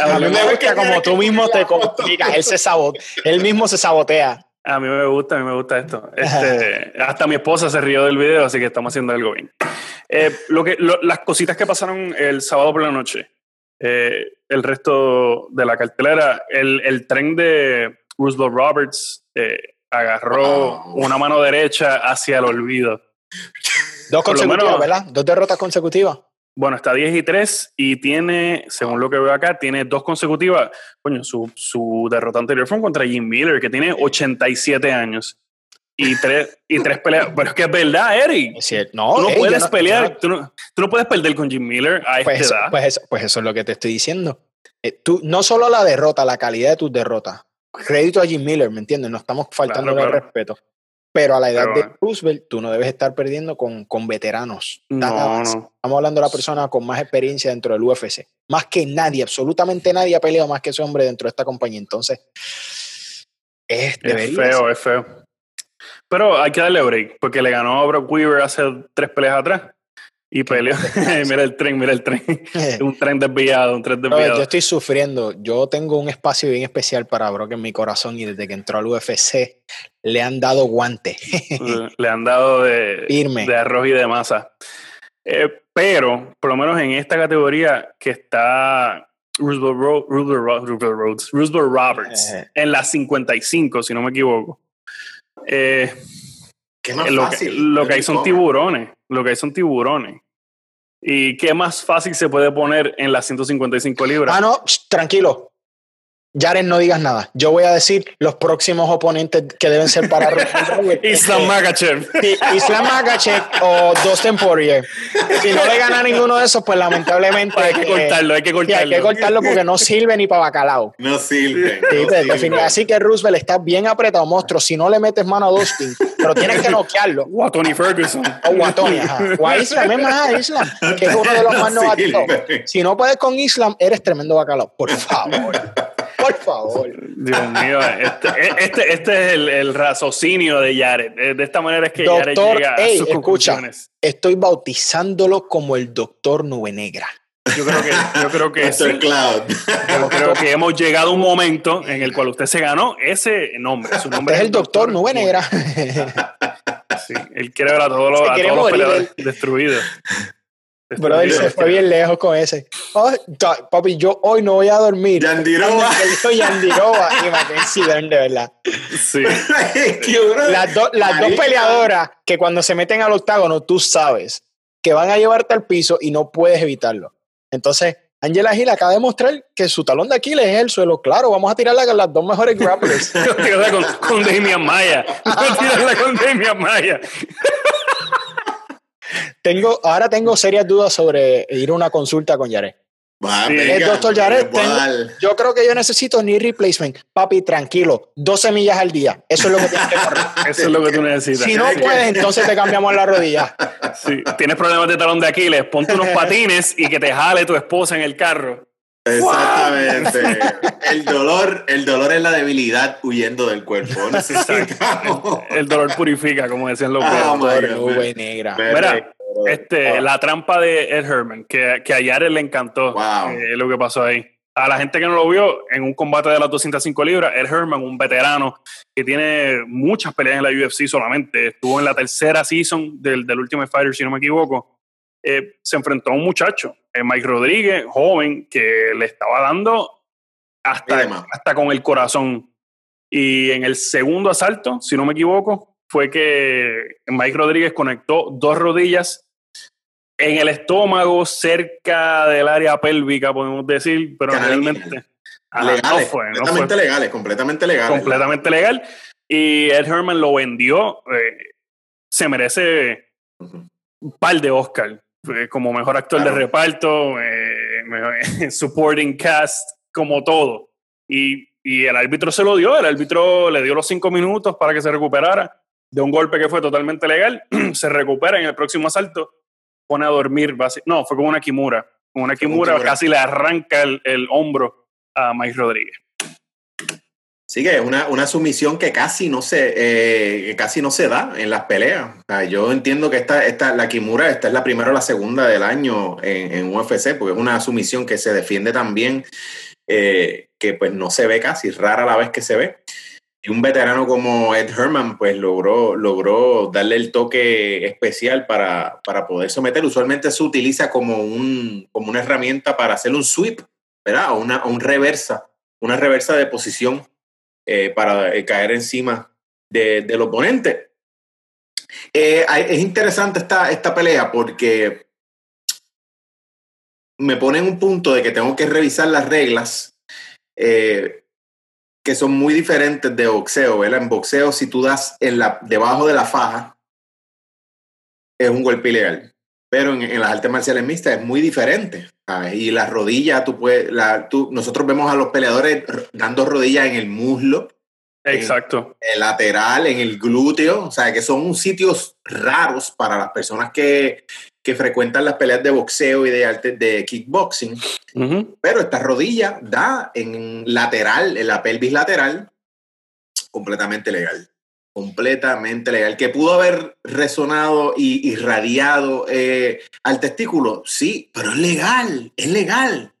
a mí me gusta como tú mismo te complicas. Él, se sabot él mismo se sabotea. A mí me gusta, a mí me gusta esto. Este, hasta mi esposa se rió del video, así que estamos haciendo algo bien. Eh, lo que, las cositas que pasaron el sábado por la noche. Eh, el resto de la cartelera, el, el tren de Roosevelt Roberts eh, agarró una mano derecha hacia el olvido. Dos consecutivas, ¿verdad? Dos derrotas consecutivas. Bueno, está 10 y 3 y tiene, según lo que veo acá, tiene dos consecutivas. Coño, su, su derrota anterior fue contra Jim Miller, que tiene 87 años. Y tres, y tres peleas. Pero es que es verdad, Eric. No, tú no puedes pelear. Tú, no, tú, no, puedes perder con Jim Miller a pues esta edad. Pues eso, pues eso es lo que te estoy diciendo. Eh, tú, no solo la derrota, la calidad de tus derrotas. Crédito a Jim Miller, ¿me entiendes? No estamos faltando el respeto. Pero a la edad de Roosevelt, tú no debes estar perdiendo con, con veteranos. No, Estamos hablando de la persona con más experiencia dentro del UFC. Más que nadie, absolutamente nadie ha peleado más que ese hombre dentro de esta compañía. Entonces, es, es feo, es feo. Pero hay que darle break, porque le ganó a Brock Weaver hace tres peleas atrás. Y peleó. mira el tren, mira el tren. un tren desviado, un tren desviado. yo estoy sufriendo. Yo tengo un espacio bien especial para Brock en mi corazón y desde que entró al UFC le han dado guante. le han dado de, de arroz y de masa. Eh, pero, por lo menos en esta categoría que está Roosevelt, Roberts, en la 55, si no me equivoco. Eh, Qué más lo fácil. Que, lo que hay son tiburones. Lo que hay son tiburones. ¿Y qué más fácil se puede poner en las 155 libras? Ah, no, tranquilo. Yaren, no digas nada. Yo voy a decir los próximos oponentes que deben ser para Islam Makachev. Islam Makachev o Dustin Poirier. Si no le gana ninguno de esos, pues lamentablemente. hay que cortarlo, hay que cortarlo. hay que cortarlo porque no sirve ni para bacalao. No sirve. Así que Roosevelt está bien apretado, monstruo. Si no le metes mano a Dustin, pero tienes que noquearlo. O a Tony Ferguson. O a Tony, O a Islam, es más a Islam, que es uno de los más novatos. Si no puedes con Islam, eres tremendo bacalao. Por favor. Por favor. Dios mío, este, este, este es el, el, raciocinio de Jared. De esta manera es que doctor, Jared llega a sus escucha, Estoy bautizándolo como el doctor Nube Negra. Yo creo que, yo creo que sí. Cloud. Yo creo que hemos llegado a un momento en el cual usted se ganó ese nombre. Su nombre es, el doctor, Nube Negra. Sí, él quiere ver a todos los, a todos los peleadores destruidos. Bro, se fue bien lejos con ese. Oh, papi, yo hoy no voy a dormir. Yandiroba. Soy Yandiroba y Mackenzie de verdad. Sí. las, las dos peleadoras que cuando se meten al octágono, tú sabes que van a llevarte al piso y no puedes evitarlo. Entonces, Angela Gil acaba de mostrar que su talón de Aquiles es el suelo. Claro, vamos a tirarla con las dos mejores grapplers. con, con Damian Maya. Vamos a tirarla con Damian Maya. Tengo, ahora tengo serias dudas sobre ir a una consulta con Yaret. el doctor Yaret, yo creo que yo necesito ni replacement. Papi, tranquilo, 12 millas al día. Eso es lo que tienes que correr. Eso es lo que tú necesitas. Si no puedes, entonces te cambiamos la rodilla. Sí. Tienes problemas de talón de Aquiles, ponte unos patines y que te jale tu esposa en el carro. Exactamente. el dolor, el dolor es la debilidad huyendo del cuerpo. El, dolor purifica, como decían los oh, nube negra. Mira, este, la trampa de Ed Herman, que, que a Yare le encantó eh, lo que pasó ahí. A la gente que no lo vio, en un combate de las 205 libras, Ed Herman, un veterano que tiene muchas peleas en la UFC solamente, estuvo en la tercera season del, del Ultimate Fighter, si no me equivoco, eh, se enfrentó a un muchacho, Mike Rodríguez, joven, que le estaba dando hasta, hasta con el corazón. Y en el segundo asalto, si no me equivoco, fue que Mike Rodríguez conectó dos rodillas en el estómago, cerca del área pélvica, podemos decir, pero realmente no fue, completamente legales, completamente legal. Completamente legal. Y Ed Herman lo vendió. Eh, se merece un par de Oscar como mejor actor de reparto, eh, supporting cast, como todo. Y, y, el árbitro se lo dio, el árbitro le dio los cinco minutos para que se recuperara de un golpe que fue totalmente legal, se recupera en el próximo asalto, pone a dormir. No, fue como una Kimura. Como una Kimura, casi le arranca el, el hombro a Mike Rodríguez. Sí, que es una, una sumisión que casi no se, eh, casi no se da en las peleas. yo entiendo que esta, esta, la Kimura, esta es la primera o la segunda del año en, en UFC, porque es una sumisión que se defiende también, eh, que pues no se ve casi, rara la vez que se ve. Y un veterano como Ed Herman, pues logró, logró darle el toque especial para, para poder someter. Usualmente se utiliza como, un, como una herramienta para hacer un sweep, ¿verdad? O una un reversa, una reversa de posición eh, para eh, caer encima del oponente. Eh, es interesante esta, esta pelea porque me pone en un punto de que tengo que revisar las reglas que son muy diferentes de boxeo. En boxeo, si tú das en la, debajo de la faja, es un golpe ilegal. Pero en, las artes marciales mixtas es muy diferente. Y la rodilla, tú puedes, la, tú, nosotros vemos a los peleadores dando rodillas en el muslo. Exacto. En el lateral, en el glúteo. O sea, que son sitios raros para las personas que, que frecuentan las peleas de boxeo y de arte de kickboxing. Pero esta rodilla da en lateral, en la pelvis lateral, completamente legal completamente legal. ¿Que pudo haber resonado y irradiado eh, al testículo? Sí, pero es legal, es legal.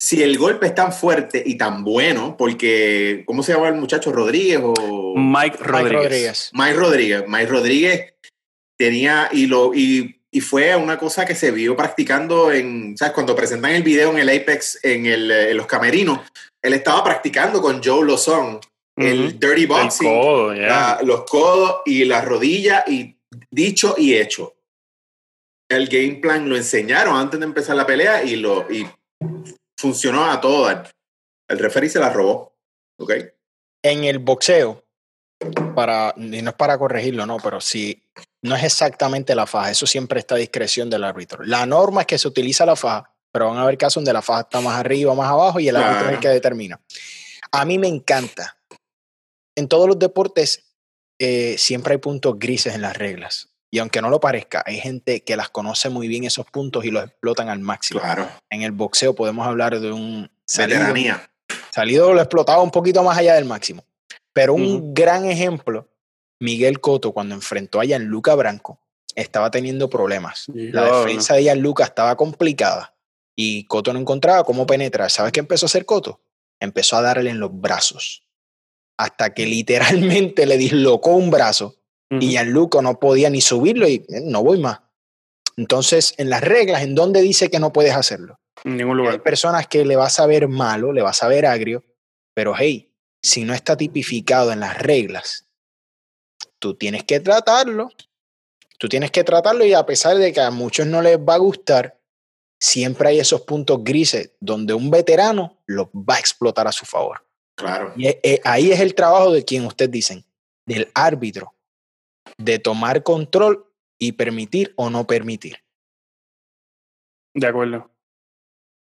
Si el golpe es tan fuerte y tan bueno, porque, ¿cómo se llama el muchacho? ¿Rodríguez o...? Mike Rodríguez. Mike Rodríguez. Mike Rodríguez tenía, y, lo, y, y fue una cosa que se vio practicando en, ¿sabes? Cuando presentan el video en el Apex, en, el, en los camerinos, él estaba practicando con Joe El dirty boxing, los codos y las rodillas, y dicho y hecho. El game plan lo enseñaron antes de empezar la pelea y, lo, y funcionó a todo. El referee se la robó. ¿okay? En el boxeo, para, y no es para corregirlo, no, pero si no es exactamente la faja, eso siempre está a discreción del árbitro. La norma es que se utiliza la faja, pero van a haber casos donde la faja está más arriba, más abajo y el árbitro es el que determina. A mí me encanta en todos los deportes eh, siempre hay puntos grises en las reglas. Y aunque no lo parezca, hay gente que las conoce muy bien esos puntos y los explotan al máximo. Claro. En el boxeo podemos hablar de un salido, salido lo explotaba un poquito más allá del máximo. Pero un gran ejemplo, Miguel Cotto, cuando enfrentó a Gianluca Branco, estaba teniendo problemas. La defensa de Gianluca estaba complicada y Cotto no encontraba cómo penetrar. ¿Sabes qué empezó a hacer Cotto? Empezó a darle en los brazos hasta que literalmente le dislocó un brazo y Gianluca no podía ni subirlo y eh, no voy más. Entonces, en las reglas, ¿en dónde dice que no puedes hacerlo? En ningún lugar. Hay personas que le vas a ver malo, le vas a ver agrio, pero hey, si no está tipificado en las reglas, tú tienes que tratarlo. Tú tienes que tratarlo y a pesar de que a muchos no les va a gustar, siempre hay esos puntos grises donde un veterano los va a explotar a su favor. Claro. Y eh, ahí es el trabajo de quien ustedes dicen, del árbitro, de tomar control y permitir o no permitir. De acuerdo.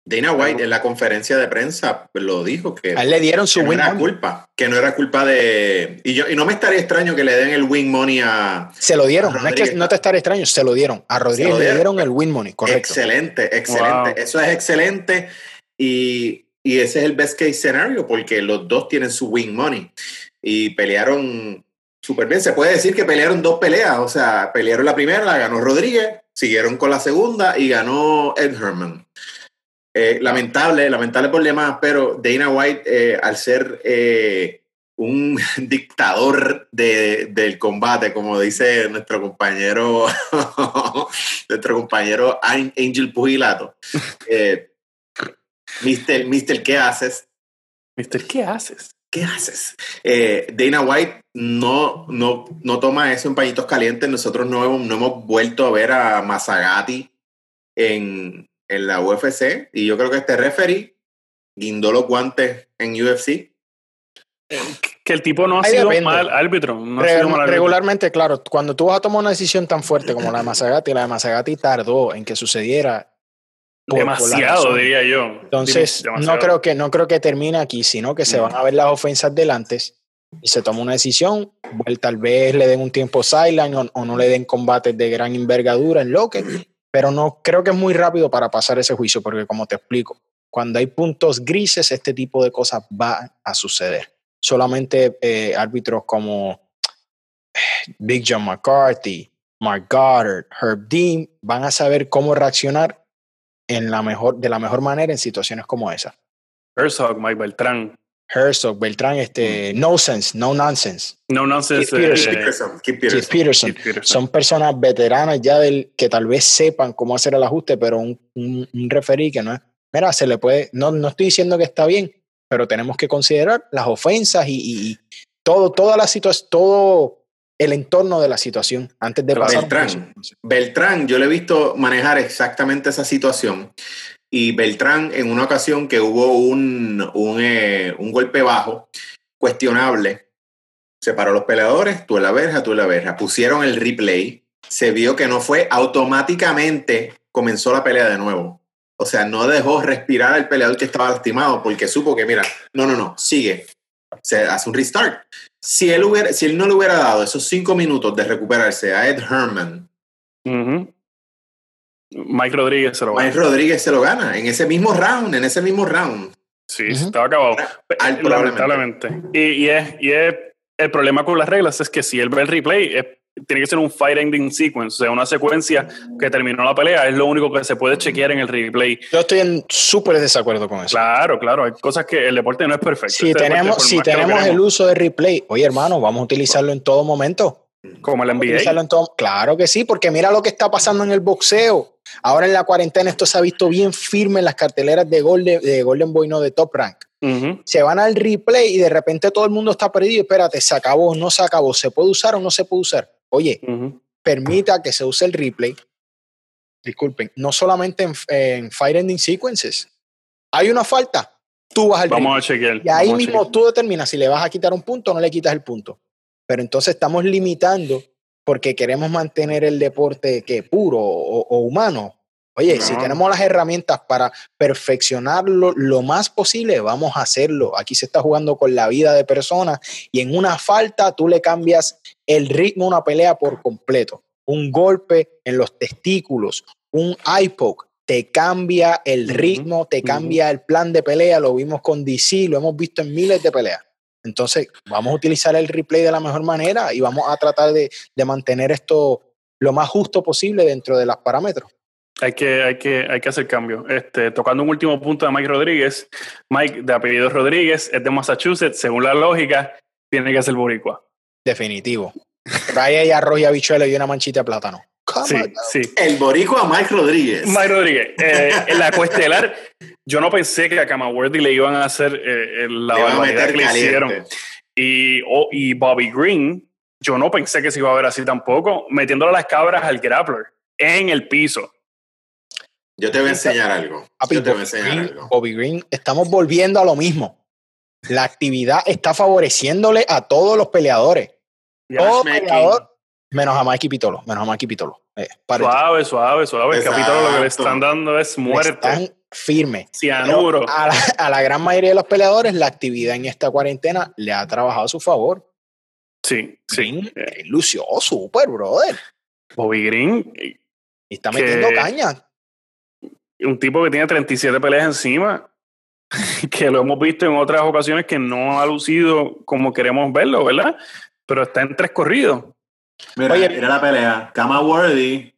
Dana White en la conferencia de prensa lo dijo que, a él le dieron su no era culpa, que no era culpa de y yo y no me estaría extraño que le den el win money a se lo dieron, no es que no te estaría extraño, se lo dieron a Rodríguez le dieron el win money, correcto. Excelente, excelente, eso es excelente y y ese es el best case scenario porque los dos tienen su win money y pelearon súper bien. Se puede decir que pelearon dos peleas, o sea, pelearon la primera, la ganó Rodríguez, siguieron con la segunda y ganó Ed Herman. Eh, lamentable, lamentable problema, pero Dana White, eh, al ser eh, un dictador de, del combate, como dice nuestro compañero, nuestro compañero Angel Pugilato, Mister, Mister, ¿qué haces? Mister, ¿qué haces? ¿Qué haces? Eh, Dana White no, no, no toma eso en pañitos calientes. Nosotros no hemos, no hemos vuelto a ver a Masagati en, en la UFC. Y yo creo que este referee guindó los guantes en UFC. Que el tipo no ha sido mal árbitro. Regularmente, claro, cuando tú vas a tomar una decisión tan fuerte como la de Masagati, la de Masagati tardó en que sucediera demasiado, diría yo. Entonces, no creo, que, no creo que termine aquí, sino que se van a ver las ofensas delantes y se toma una decisión. tal vez le den un tiempo silent o, no le den combates de gran envergadura en lo que pero no creo que es muy rápido para pasar ese juicio, porque como te explico, cuando hay puntos grises, este tipo de cosas va a suceder. Solamente eh, árbitros como eh, Big John McCarthy, Mark Goddard, Herb Dean van a saber cómo reaccionar en la mejor, de la mejor manera en situaciones como esa. Herzog, Mike Beltrán. Herzog, Beltrán, este, mm. no sense, no nonsense. No nonsense. Keith Peterson, Son personas veteranas ya del que tal vez sepan cómo hacer el ajuste, pero un, un, referí que no es. Mira, se le puede. No, no estoy diciendo que está bien, pero tenemos que considerar las ofensas y, y todo, toda la situación, todo el entorno de la situación antes de pasar. Beltrán, Beltrán, yo le he visto manejar exactamente esa situación. Y Beltrán, en una ocasión que hubo un, un, eh, un golpe bajo, cuestionable, separó los peleadores, tú en la verja, tú en la verja. Pusieron el replay, se vio que no fue automáticamente, comenzó la pelea de nuevo. O sea, no dejó respirar al peleador que estaba lastimado porque supo que, mira, no, no, no, sigue. Se hace un restart. Si él, hubiera, si él no le hubiera dado esos cinco minutos de recuperarse a Ed Herman, Mike Rodríguez se lo gana. Mike Rodríguez se lo gana en ese mismo round, en ese mismo round. Sí, estaba acabado. Lamentablemente. Y, y, es, y es, el problema con las reglas es que si él ve el replay, tiene que ser un fight ending sequence, o sea, una secuencia que terminó la pelea, es lo único que se puede chequear en el replay. Yo estoy en súper desacuerdo con eso. Claro, claro, hay cosas que el deporte no es perfecto. Si este tenemos, si tenemos el uso de replay, oye hermano, vamos a utilizarlo en todo momento. Como el NBA. claro que sí, porque mira lo que está pasando en el boxeo. Ahora en la cuarentena esto se ha visto bien firme en las carteleras de Golden, de Golden Boy, no de Top Rank. Se van al replay y de repente todo el mundo está perdido. Espérate, se acabó, no se acabó, se puede usar o no se puede usar. Oye, permita que se use el replay. Disculpen, no solamente en, en Fire Ending Sequences. Hay una falta, tú vas al Vamos a chequear. Y ahí mismo tú determinas si le vas a quitar un punto o no le quitas el punto. Pero entonces estamos limitando porque queremos mantener el deporte que puro o, humano. Oye, si tenemos las herramientas para perfeccionarlo lo más posible, vamos a hacerlo. Aquí se está jugando con la vida de personas y en una falta tú le cambias el ritmo a una pelea por completo. Un golpe en los testículos, un eye poke, te cambia el ritmo, te cambia el plan de pelea. Lo vimos con DC, lo hemos visto en miles de peleas. Entonces, vamos a utilizar el replay de la mejor manera y vamos a tratar de, mantener esto lo más justo posible dentro de los parámetros. Hay que, hay que, hay que hacer cambio. Este, tocando un último punto de Mike Rodríguez. Mike, de apellido Rodríguez, es de Massachusetts. Según la lógica, tiene que ser boricua. Definitivo. Trae ahí arroz y habichuelo y una manchita de plátano. Sí, sí. El boricua Mike Rodríguez. Mike Rodríguez. Eh, en la cuestelar, yo no pensé que a Camaworthy le iban a hacer eh, la barbaridad que le hicieron. Y, y Bobby Green, yo no pensé que se iba a ver así tampoco, metiéndole las cabras al grappler en el piso. Yo te voy a enseñar algo. Yo te voy a enseñar algo. Bobby Green, estamos volviendo a lo mismo. La actividad está favoreciéndole a todos los peleadores. Todo peleador, menos a Mikey Pitolo, menos a Mikey Pitolo. Eh, suave, suave, suave. El capítulo lo que le están dando es muerte. Están firme. Cianuro. A la, a la, gran mayoría de los peleadores, la actividad en esta cuarentena le ha trabajado a su favor. Sí, sí. Eh, lució súper, brother. Bobby Green. Y está metiendo caña. Un tipo que tiene 37 peleas encima, que lo hemos visto en otras ocasiones que no ha lucido como queremos verlo, ¿verdad? Pero está en tres corridos. Mira, Oye, mira la pelea. Kama Worthy,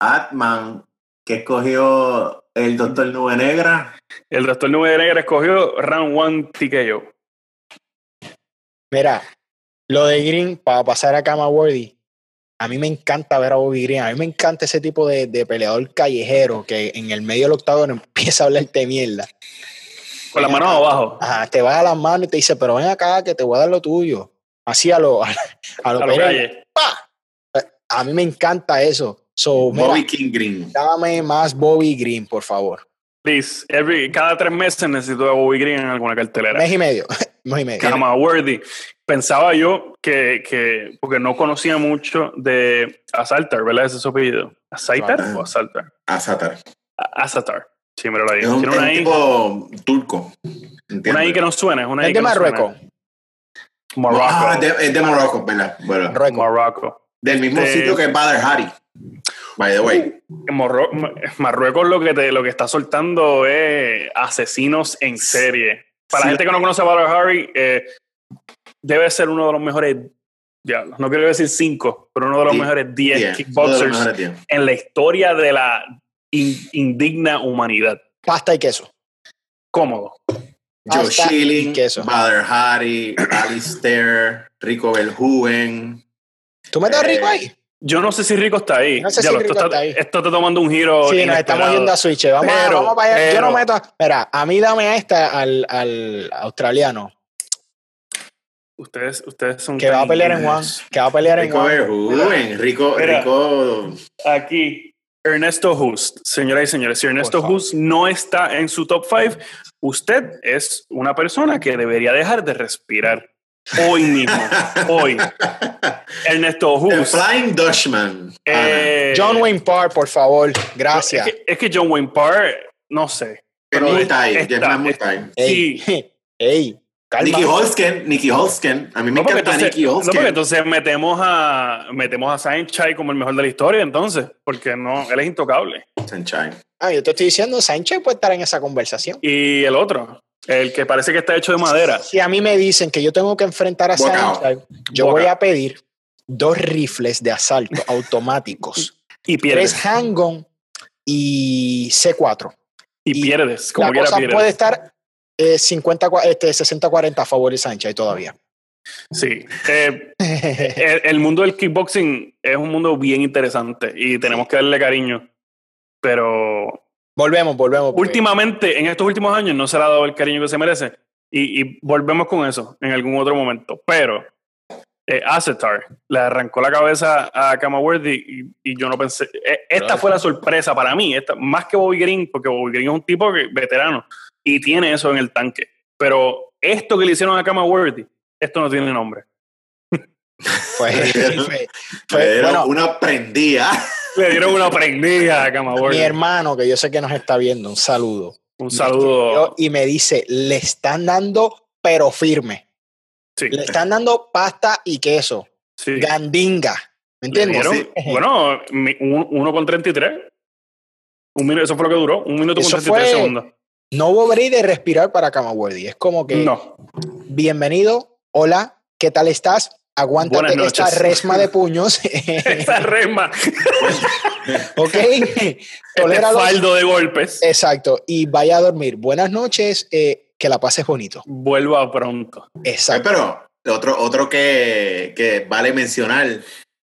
Atman, que escogió el Doctor Nube Negra. El Doctor Nube Negra escogió Round One TKO. Mira, lo de Green, para pasar a Kama Worthy, a mí me encanta ver a Bobby Green. A mí me encanta ese tipo de, de peleador callejero que en el medio del octavo empieza a hablarte mierda. Con la mano abajo. Ajá, te va a las manos y te dice, pero ven acá que te voy a dar lo tuyo así a lo, a, lo, a, mí me encanta eso. Bobby King Green. Dame más Bobby Green, por favor. Please, every, cada tres meses necesito a Bobby Green en alguna cartelera. Mes y medio. Mes y medio. worthy. Pensaba yo que, que, porque no conocía mucho de Asaltar, ¿verdad? Ese es su apellido. ¿Asaltar o Asaltar? Asaltar. Asaltar. Sí, me lo digo. Es un, Tiene una tipo turco. Una I que no suena. Es una es de Marruecos. Morocco. Ah, es de, Morocco, ¿verdad? Bueno, Morocco. Del mismo este, sitio que Badr Hari. By the way. Marruecos lo que, te, lo que está soltando es asesinos en serie. Para la gente que no conoce a Badr Harry, eh, debe ser uno de los mejores, ya, no quiero decir cinco, pero uno de los mejores 10 kickboxers en la historia de la indigna humanidad. Pasta y queso. Cómodo. Joe Schilling, Badr Hari, Alistair, Rico Belhuven. ¿Tú metes a Rico ahí? Yo no sé si Rico está ahí. No sé si Rico está, ahí. Esto está tomando un giro. Sí, nos estamos yendo a Switch. Vamos, vamos para allá. Yo no meto. Mira, a mí dame a esta, al, al australiano. Ustedes, ustedes son. Que va a pelear en Juan. Que va a pelear en Juan. Rico, Rico. Aquí, Ernesto Hust. Señoras y señores, si Ernesto Hust no está en su top 5, usted es una persona que debería dejar de respirar. Hoy mismo, hoy. Ernesto Hus. The Flying Dutchman. Eh, John Wayne Parr, por favor. Gracias. Es que, John Wayne Parr, no sé. Pero muy tight, está, muy tight. Sí. Ey, Nicky Holsken, Nicky Holsken. A mí me encanta Nicky Holsken. No, porque entonces metemos a, metemos a Sainchai como el mejor de la historia, entonces. Porque no, él es intocable. Sainchai. Ah, yo te estoy diciendo, Sainchai puede estar en esa conversación. Y el otro, el que parece que está hecho de madera. Si a mí me dicen que yo tengo que enfrentar a Sainchai, yo voy a pedir dos rifles de asalto automáticos. y pierdes. Tres handgun y C4. Y, pierdes. Como la cosa puede estar eh, 50, este, 60-40 a favor de Sainchai todavía. Sí. Eh, el, mundo del kickboxing es un mundo bien interesante y tenemos que darle cariño. Pero Volvemos, volvemos. Últimamente, en estos últimos años, no se le ha dado el cariño que se merece. Y, volvemos con eso en algún otro momento. Pero eh, Acetar le arrancó la cabeza a Kamaworthy y, y yo no pensé. Eh, esta fue la sorpresa para mí, esta, más que Bobby Green, porque Bobby Green es un tipo veterano y tiene eso en el tanque. Pero esto que le hicieron a Kamaworthy, esto no tiene nombre. Fue, fue, bueno, una prendida. Le dieron una prendida a Camagüey. Mi hermano, que yo sé que nos está viendo, un saludo. Un saludo. Y me dice, le están dando, pero firme. Sí. Le están dando pasta y queso. Sí. Gandinga. ¿Me entiendes? Bueno, uno con 33. Un minuto, eso fue lo que duró. Un minuto con 33 segundos. No hubo de respirar para Camagüey. Es como que. No. Bienvenido. Hola. ¿Qué tal estás? Aguántate esta resma de puños. esta resma. ok. Este faldo de golpes. Exacto. Y vaya a dormir. Buenas noches. Eh, que la pases bonito. Vuelva pronto. Exacto. pero otro, otro que, que vale mencionar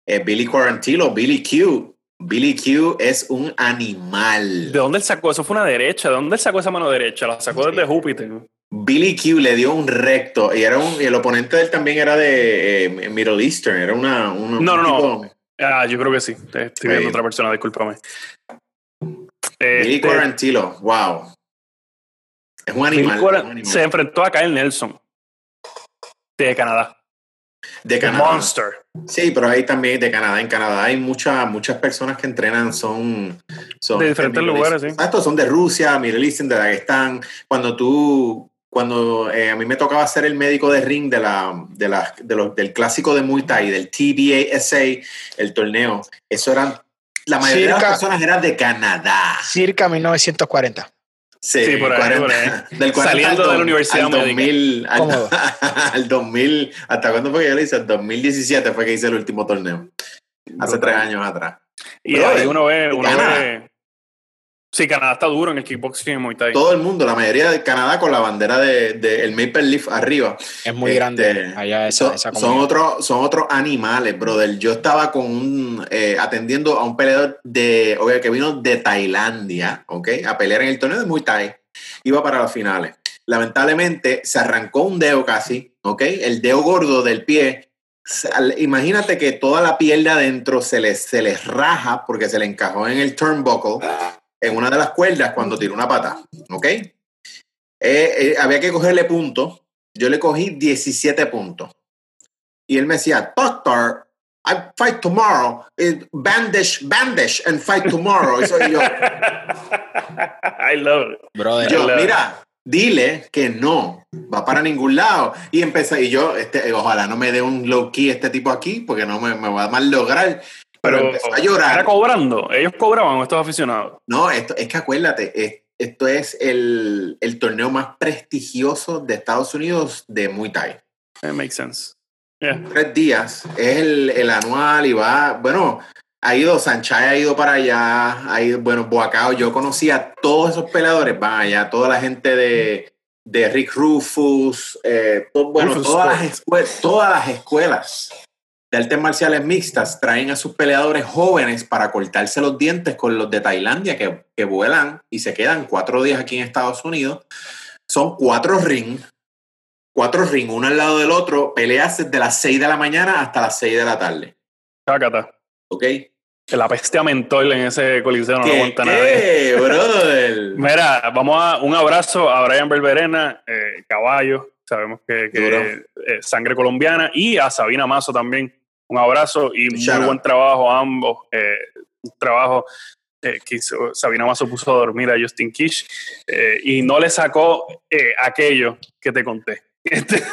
es Billy Quarantillo, Billy Q. Billy Q es un animal. ¿De dónde él sacó? Eso fue una derecha. ¿De dónde él sacó esa mano derecha? La sacó desde Júpiter. Billy Q le dio un recto y era un, el oponente de él también era de eh, Middle Eastern, era una... no, no, no. Ah, yo creo que sí. Estoy viendo otra persona, discúlpame. Billy este, Quarantillo, wow. Es un animal. Se enfrentó a Kyle Nelson de Canadá. De Canadá. Monster. Sí, pero ahí también de Canadá. En Canadá hay muchas muchas personas que entrenan, son. son de diferentes lugares, sí. Exacto, son de Rusia, Middle East, de Dagestán. Cuando tú. Cuando eh, a mí me tocaba ser el médico de ring de la, de la, de los, del clásico de Muay Thai, del TBASA, el torneo, eso eran. La mayoría de las personas eran de Canadá. Circa 1940. Sí, por, ahí, por ahí. Del Saliendo de la universidad al 2000, al, 2000, ¿hasta cuándo fue que yo lo hice? El 2017 fue que hice el último torneo. Hace tres años atrás. Y ahí uno ve, uno ve, Sí, Canadá está duro en el kickboxing y Muay Thai. Todo el mundo, la mayoría de Canadá con la bandera del de, el Maple Leaf arriba. Es muy grande este, allá esa, son, son otros son otros animales, brother. Yo estaba con un, eh, atendiendo a un peleador de, okay, que vino de Tailandia, ¿ok? A pelear en el torneo de Muay Thai. Iba para las finales. Lamentablemente se arrancó un dedo casi, ¿ok? El dedo gordo del pie imagínate que toda la piel de adentro se les, se les raja porque se le encajó en el turnbuckle en una de las cuerdas cuando tiró una pata, ¿ok? Eh, eh, había que cogerle puntos. Yo le cogí 17 puntos. Y él me decía, doctor, I fight tomorrow. Eh, bandage, bandage and fight tomorrow. I love it. Brother, yo, mira, dile que no, va para ningún lado. Y empecé, y yo, este, ojalá no me dé un low key este tipo aquí, porque no me, me va a mal lograr. Pero, empezó a llorar. ¿Era cobrando? ¿Ellos cobraban estos aficionados? No, esto, es que acuérdate, esto es el, el, torneo más prestigioso de Estados Unidos de Muay Thai. It makes sense. Tres días. Es el, el, anual y va. Bueno, ha ido, Sanchay ha ido para allá. Ha ido, bueno, Boacao. Yo conocí a todos esos peleadores. Van allá, toda la gente de, de Rick Rufus. Eh, bueno, todas, las escuelas, todas las escuelas de artes marciales mixtas traen a sus peleadores jóvenes para cortarse los dientes con los de Tailandia que, que vuelan y se quedan cuatro días aquí en Estados Unidos. Son cuatro rings cuatro rings, uno al lado del otro, peleas desde las 6 de la mañana hasta las 6 de la tarde. Cácata. ¿Ok? La peste a mentol en ese coliseo no aguanta ¿Qué, brother? Mira, vamos a un abrazo a Brian Berberena, eh, caballo, sabemos que, que eh, sangre colombiana, y a Sabina Mazo también. Un abrazo y muy buen trabajo a ambos. Eh, un trabajo que hizo, Sabina Mazo puso a dormir a Justin Kish y no le sacó aquello que te conté. Este,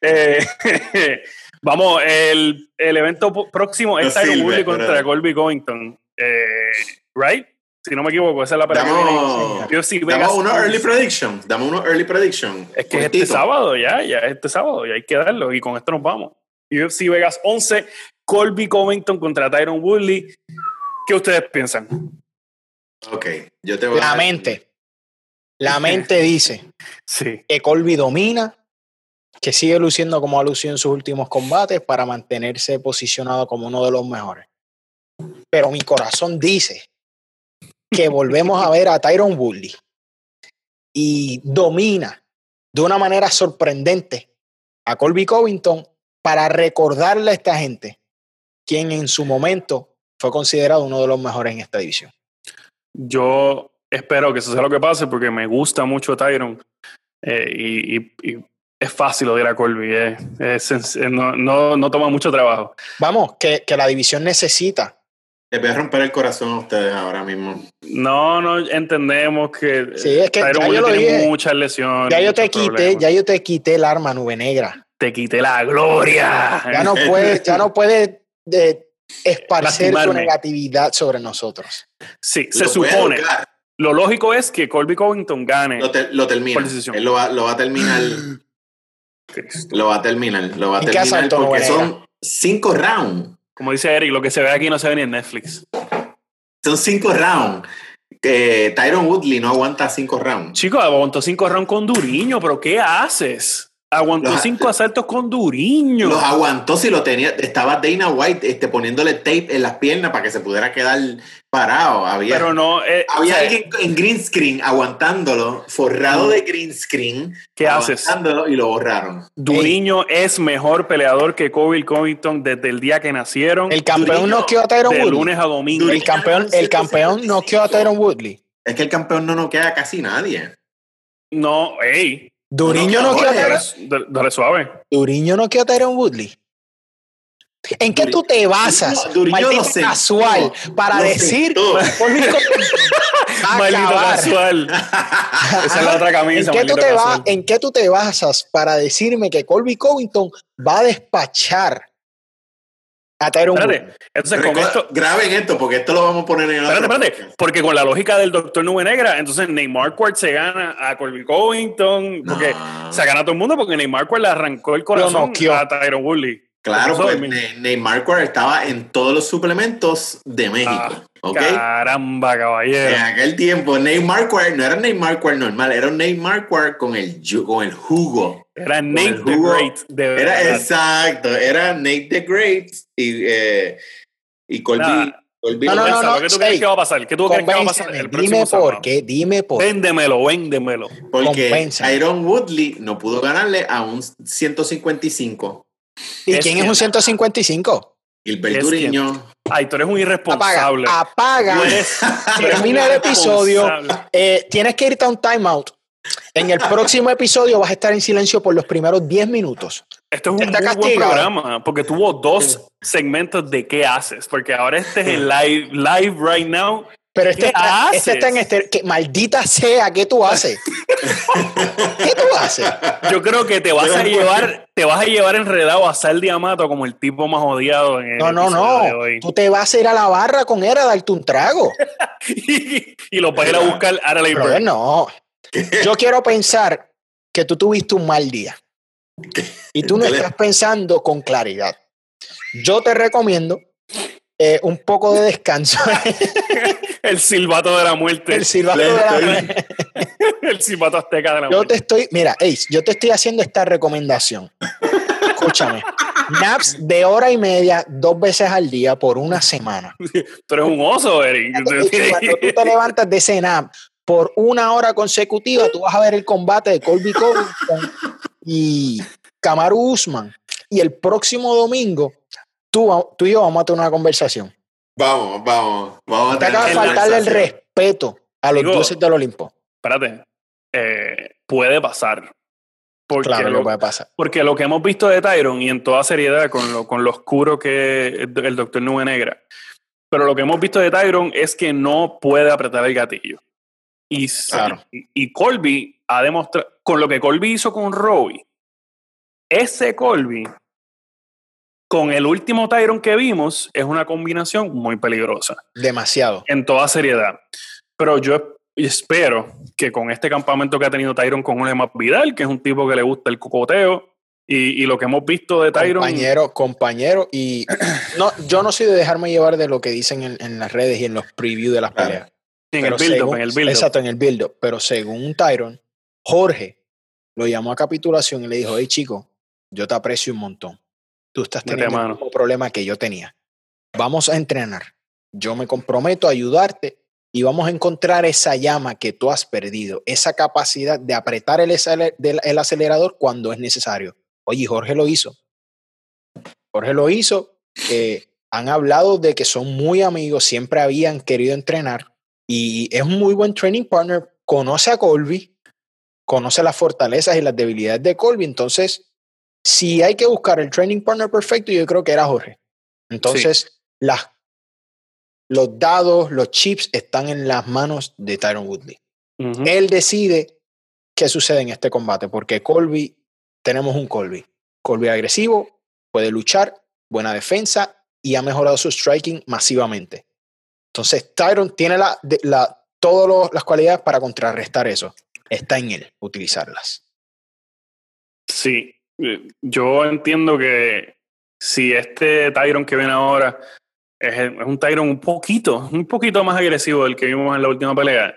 eh, vamos, el, el, evento próximo es Tyron Woodley contra Colby Covington. Eh, ¿Right? Si no me equivoco, esa es la pelea Damos unos early prediction. Damos unos early prediction. Es que es este sábado ya, ya este sábado, y hay que darlo. Y con esto nos vamos. UFC Vegas 11, Colby Covington contra Tyron Woodley. ¿Qué ustedes piensan? Ok, yo te voy La mente. La mente dice sí. que Colby domina, que sigue luciendo como ha lucido en sus últimos combates para mantenerse posicionado como uno de los mejores. Pero mi corazón dice que volvemos a ver a Tyron Woodley y domina de una manera sorprendente a Colby Covington para recordarle a esta gente quien en su momento fue considerado uno de los mejores en esta división. Yo espero que eso sea lo que pase porque me gusta mucho Tyron eh, y, es fácil odiar a Colby. Eh. no, no, toma mucho trabajo. Vamos, que, que la división necesita les voy a romper el corazón a ustedes ahora mismo. No, no entendemos que, sí, es que Tyron ya yo tiene muchas lesiones. Ya yo te quité, ya yo te quité el arma nube negra. Te quité la gloria. Ya no puedes, ya no puedes de esparcer tu negatividad sobre nosotros. Sí, se supone lo lógico es que Colby Covington gane. Lo, lo termina. Él lo va, lo va a terminar. lo va a terminar. Lo va a terminar porque son cinco rounds. Como dice Eric, lo que se ve aquí no se ve ni en Netflix. Son cinco rounds. Eh, Tyron Woodley no aguanta cinco rounds. Chico, aguantó cinco rounds con Duriño, pero ¿qué haces? Aguantó cinco asaltos con Duriño. Los aguantó si lo tenía. Estaba Dana White este, poniéndole tape en las piernas para que se pudiera quedar parado. Había, Pero no. Eh, había alguien en green screen aguantándolo, forrado de green screen. ¿Qué haces? y lo borraron. Duriño es mejor peleador que Kobe Covington desde el día que nacieron. El campeón no quedó a Tyron Woodley. De lunes a domingo. el campeón, el campeón noqueó a Tyron Woodley. Es que el campeón no noquea a casi nadie. No, ey. Duriño no, quiere Dale suave. Duriño no quiere a Tyron Woodley. ¿En qué tú te basas, Duriño maldito casual, para decir maldito casual? Esa es la otra camisa. ¿En qué, tú te ¿En qué tú te basas para decirme que Colby Covington va a despachar a Tyron Entonces, con esto. Graben esto, porque esto lo vamos a poner en Espérate, espérate. Porque con la lógica del doctor Nube Negra, entonces Neymar Quart se gana a Colby Covington, porque se gana a todo el mundo, porque Neymar Quart le arrancó el corazón a Tyron Woodley. Claro, pues Neymar Quart estaba en todos los suplementos de México. Ah. Caramba, caballero. En aquel tiempo, Neymar Quart no era Neymar Quart normal, era un Neymar Quart con el, con el jugo. Era Nate the Great. De era exacto, era Nate the Great y, eh, y Colby. Colby no, no, no, ¿Qué tú crees que va a pasar? ¿Qué tú crees que va a pasar? El dime por qué, dime por qué. Véndemelo, véndemelo. Porque Iron Woodley no pudo ganarle a un 155. ¿Y quién es un 155? Gilbert Duriño. Ay, tú eres un irresponsable. Apaga, apaga. termina el episodio. Eh, tienes que irte a un timeout. En el próximo episodio vas a estar en silencio por los primeros 10 minutos. Esto es un muy buen programa porque tuvo dos segmentos de qué haces, porque ahora este es el live, live right now. Pero este, está, este está en este. Que, maldita sea, ¿qué tú haces? ¿Qué tú haces? Yo creo que te vas a llevar, te vas a llevar enredado a Sal Diamato como el tipo más odiado en el No, no, no. Tú te vas a ir a la barra con él a darte un trago. y, lo vas a ir a buscar a la No. Yo quiero pensar que tú tuviste un mal día. Y tú no estás pensando con claridad. Yo te recomiendo eh, un poco de descanso. el silbato de la muerte. El silbato de la muerte. el silbato azteca de la muerte. Yo te estoy, mira, Ace, yo te estoy haciendo esta recomendación. Escúchame. Naps de hora y media, dos veces al día por una semana. Tú eres un oso, Eric. Cuando tú te levantas de ese nap por una hora consecutiva, tú vas a ver el combate de Colby Covington y Kamaru Usman. Y el próximo domingo tú, tú y yo vamos a tener una conversación. Vamos, vamos, vamos a Te acaba de faltarle el respeto a los dioses del Olimpo. Espérate, eh, puede pasar. Porque claro lo, puede pasar. Porque lo que hemos visto de Tyron y en toda seriedad con lo, con lo oscuro que el doctor Nube Negra, pero lo que hemos visto de Tyron es que no puede apretar el gatillo. Y, y, Colby ha demostrado, con lo que Colby hizo con Robbie, ese Colby con el último Tyron que vimos, es una combinación muy peligrosa. Demasiado. En toda seriedad. Pero yo espero que con este campamento que ha tenido Tyron con un más Vidal, que es un tipo que le gusta el cocoteo, y, lo que hemos visto de Tyron. Compañero, compañero, y no, yo no soy de dejarme llevar de lo que dicen en, las redes y en los previews de las peleas. en, el build en el build Exacto, en el build Pero según Tyron, Jorge lo llamó a capitulación y le dijo: Hey, chico, yo te aprecio un montón tú estás teniendo el mismo problema que yo tenía. Vamos a entrenar. Yo me comprometo a ayudarte y vamos a encontrar esa llama que tú has perdido, esa capacidad de apretar el, acelerador cuando es necesario. Oye, Jorge lo hizo. Jorge lo hizo. Eh, han hablado de que son muy amigos, siempre habían querido entrenar y es un muy buen training partner. Conoce a Colby, conoce las fortalezas y las debilidades de Colby, entonces si hay que buscar el training partner perfecto, yo creo que era Jorge. Entonces, las, los dados, los chips están en las manos de Tyron Woodley. Él decide qué sucede en este combate, porque Colby, tenemos un Colby. Colby agresivo, puede luchar, buena defensa y ha mejorado su striking masivamente. Entonces, Tyron tiene la, la, todas las cualidades para contrarrestar eso. Está en él utilizarlas. Sí, yo entiendo que si este Tyron que viene ahora es, un Tyron un poquito, un poquito más agresivo del que vimos en la última pelea,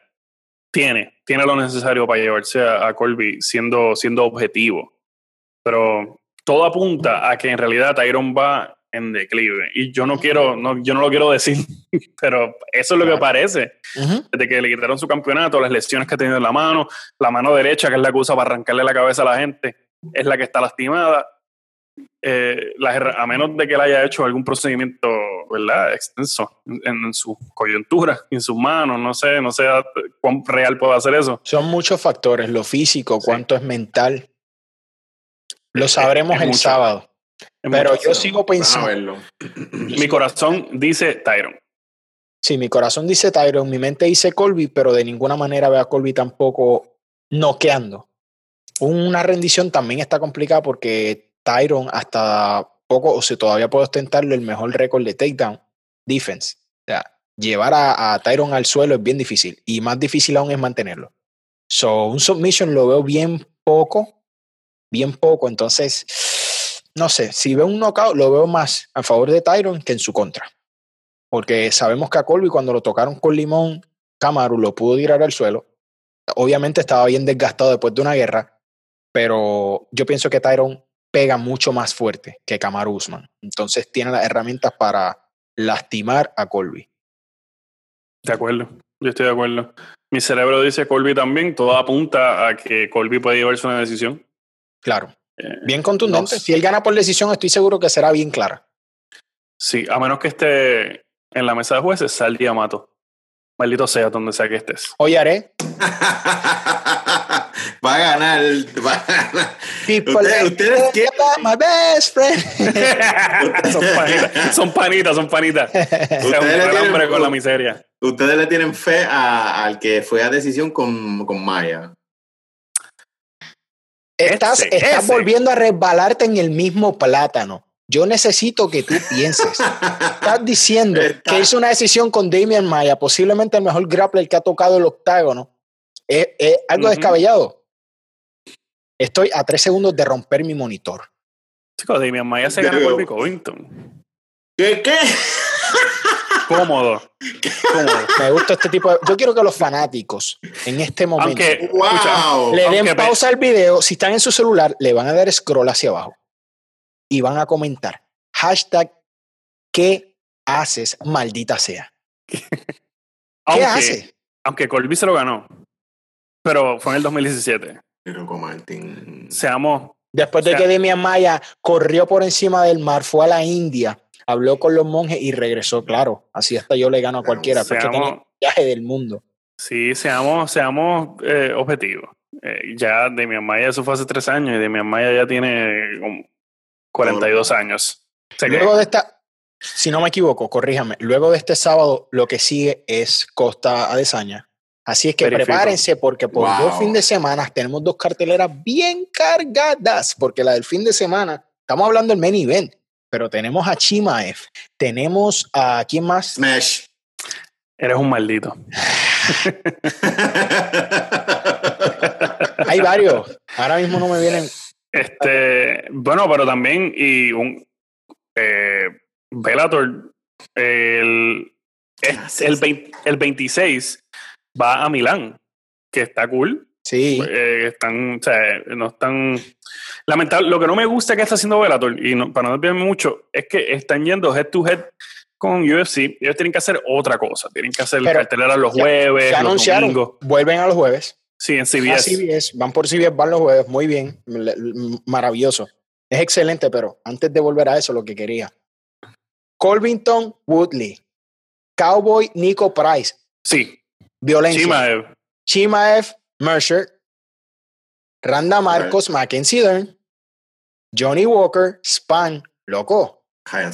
tiene, tiene lo necesario para llevarse a, Colby siendo, siendo objetivo. Pero todo apunta a que en realidad Tyron va en declive. Y yo no quiero, no, yo no lo quiero decir, pero eso es lo que parece. Desde que le quitaron su campeonato, las lesiones que ha tenido en la mano, la mano derecha, que es la que usa para arrancarle la cabeza a la gente es la que está lastimada. Eh, a menos de que él haya hecho algún procedimiento ¿verdad? extenso en, su coyuntura, en sus manos, no sé, no sé cuán real puede hacer eso. Son muchos factores, lo físico, cuánto es mental. Lo sabremos el sábado. Pero yo sigo pensando. Mi corazón dice Tyron. Sí, mi corazón dice Tyron, mi mente dice Colby, pero de ninguna manera veo a Colby tampoco noqueando una rendición también está complicada porque Tyron hasta poco, o sea, todavía puede ostentarle el mejor récord de takedown defense. Llevar a, Tyron al suelo es bien difícil y más difícil aún es mantenerlo. So, un submission lo veo bien poco, bien poco. Entonces, no sé, si veo un knockout, lo veo más a favor de Tyron que en su contra. Porque sabemos que a Colby cuando lo tocaron con limón, Kamaru lo pudo tirar al suelo. Obviamente estaba bien desgastado después de una guerra, pero yo pienso que Tyron pega mucho más fuerte que Kamaru Usman. Entonces tiene las herramientas para lastimar a Colby. De acuerdo, yo estoy de acuerdo. Mi cerebro dice Colby también, todo apunta a que Colby puede llevarse una decisión. Claro. Eh, bien contundente. Si él gana por decisión, estoy seguro que será bien clara. Sí, a menos que esté en la mesa de jueces, sal Yamato. Maldito sea donde sea que estés. Hoy haré. va a ganar. Va a ganar. ¿Ustedes, ¿Ustedes qué? My best friend. son panitas, son panitas, son panitas. Se hambre con la miseria. ustedes le tienen fe al que fue a decisión con, con Maya. Estás, estás volviendo a resbalarte en el mismo plátano. Yo necesito que tú pienses. Estás diciendo que hizo una decisión con Damian Maya, posiblemente el mejor grappler que ha tocado el octágono. ¿Es, algo descabellado? Estoy a tres segundos de romper mi monitor. Chico, Damian Maya se gana por Covington. ¿Qué? ¿Qué? Cómodo. Cómodo. Me gusta este tipo de. Yo quiero que los fanáticos en este momento wow. le den pausa al video. Si están en su celular, le van a dar scroll hacia abajo y van a comentar. Hashtag ¿Qué haces, maldita sea? ¿Qué aunque, hace? Aunque Colby se lo ganó. Pero fue en el 2017. Pero con Martín. Seamos. Después de que Demian Maya corrió por encima del mar, fue a la India habló con los monjes y regresó, claro. Así hasta yo le gano a cualquiera, porque tenía viaje del mundo. Sí, seamos, seamos eh, objetivos. Eh, ya de mi Maya eso fue hace tres años y de mi Maya ya tiene como 42 años. luego de esta, si no me equivoco, corríjame, luego de este sábado lo que sigue es Costa Adesaña. Así es que prepárense porque por dos fines de semana tenemos dos carteleras bien cargadas, porque la del fin de semana, estamos hablando del main event, pero tenemos a Chimaev, tenemos a quién más? Smash. Eres un maldito. Hay varios. Ahora mismo no me vienen. Este, bueno, pero también y un eh, Bellator el, el, el 26 va a Milán, que está cool. Sí. Eh, están, o sea, no están. Lamentable. Lo que no me gusta que está haciendo Bellator, y para no desviarme mucho, es que están yendo head to head con UFC. Ellos tienen que hacer otra cosa. Tienen que hacer cartelera los jueves, los domingos. Vuelven a los jueves. Sí, en CBS. CBS. Van por CBS, van los jueves. Muy bien. Maravilloso. Es excelente, pero antes de volver a eso, lo que quería. Colvington Woodley. Cowboy Nico Price. Sí. Violencia. Chimaev. Chimaev Mercer, Randa Marcos, Mackenzie Dern, Johnny Walker, Span, loco.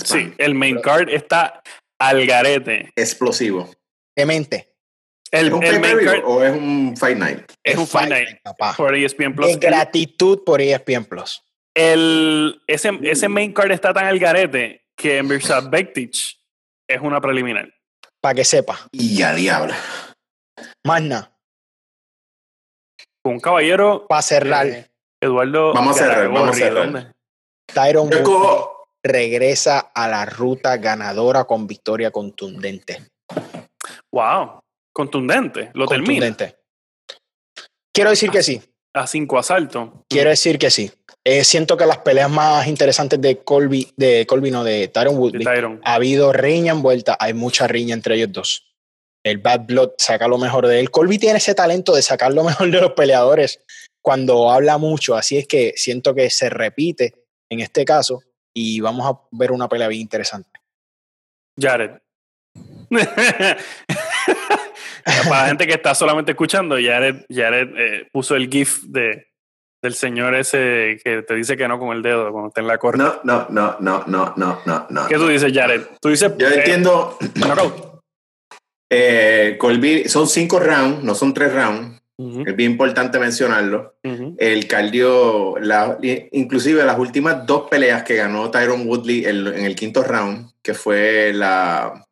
Sí, el main card está al garete. Explosivo. Demente. El, ¿Es un el main card, o es un Fight Night? Es, un Fight Night, papá. por ESPN Plus. Gratitud por ESPN Plus. El, ese, ese main card está tan al garete que Mirza Bektic es una preliminar. Para que sepa. Y a diablo. Más nada un caballero. Para cerrar. Eh, Eduardo. Vamos a cerrar, vamos a cerrar. Tyron regresa a la ruta ganadora con victoria contundente. Wow, contundente. Lo contundente. Quiero decir que sí. A cinco asaltos. Quiero decir que sí. Eh, siento que las peleas más interesantes de Colby, de Colby, no, de Tyron Woodley, ha habido riña envuelta, hay mucha riña entre ellos dos el Bad Blood saca lo mejor de él. Colby tiene ese talento de sacar lo mejor de los peleadores cuando habla mucho, así es que siento que se repite en este caso y vamos a ver una pelea bien interesante. Jared. Para la gente que está solamente escuchando, Jared, Jared eh, puso el GIF de, del señor ese que te dice que no con el dedo cuando está en la corte. No, no, no, no, no, no, no. ¿Qué tú dices, Jared? Tú dices. Yo entiendo. Eh, eh, Colby, son cinco rounds, no son tres rounds. Es bien importante mencionarlo. El cardio, la, inclusive las últimas dos peleas que ganó Tyron Woodley en, el quinto round, que fue la...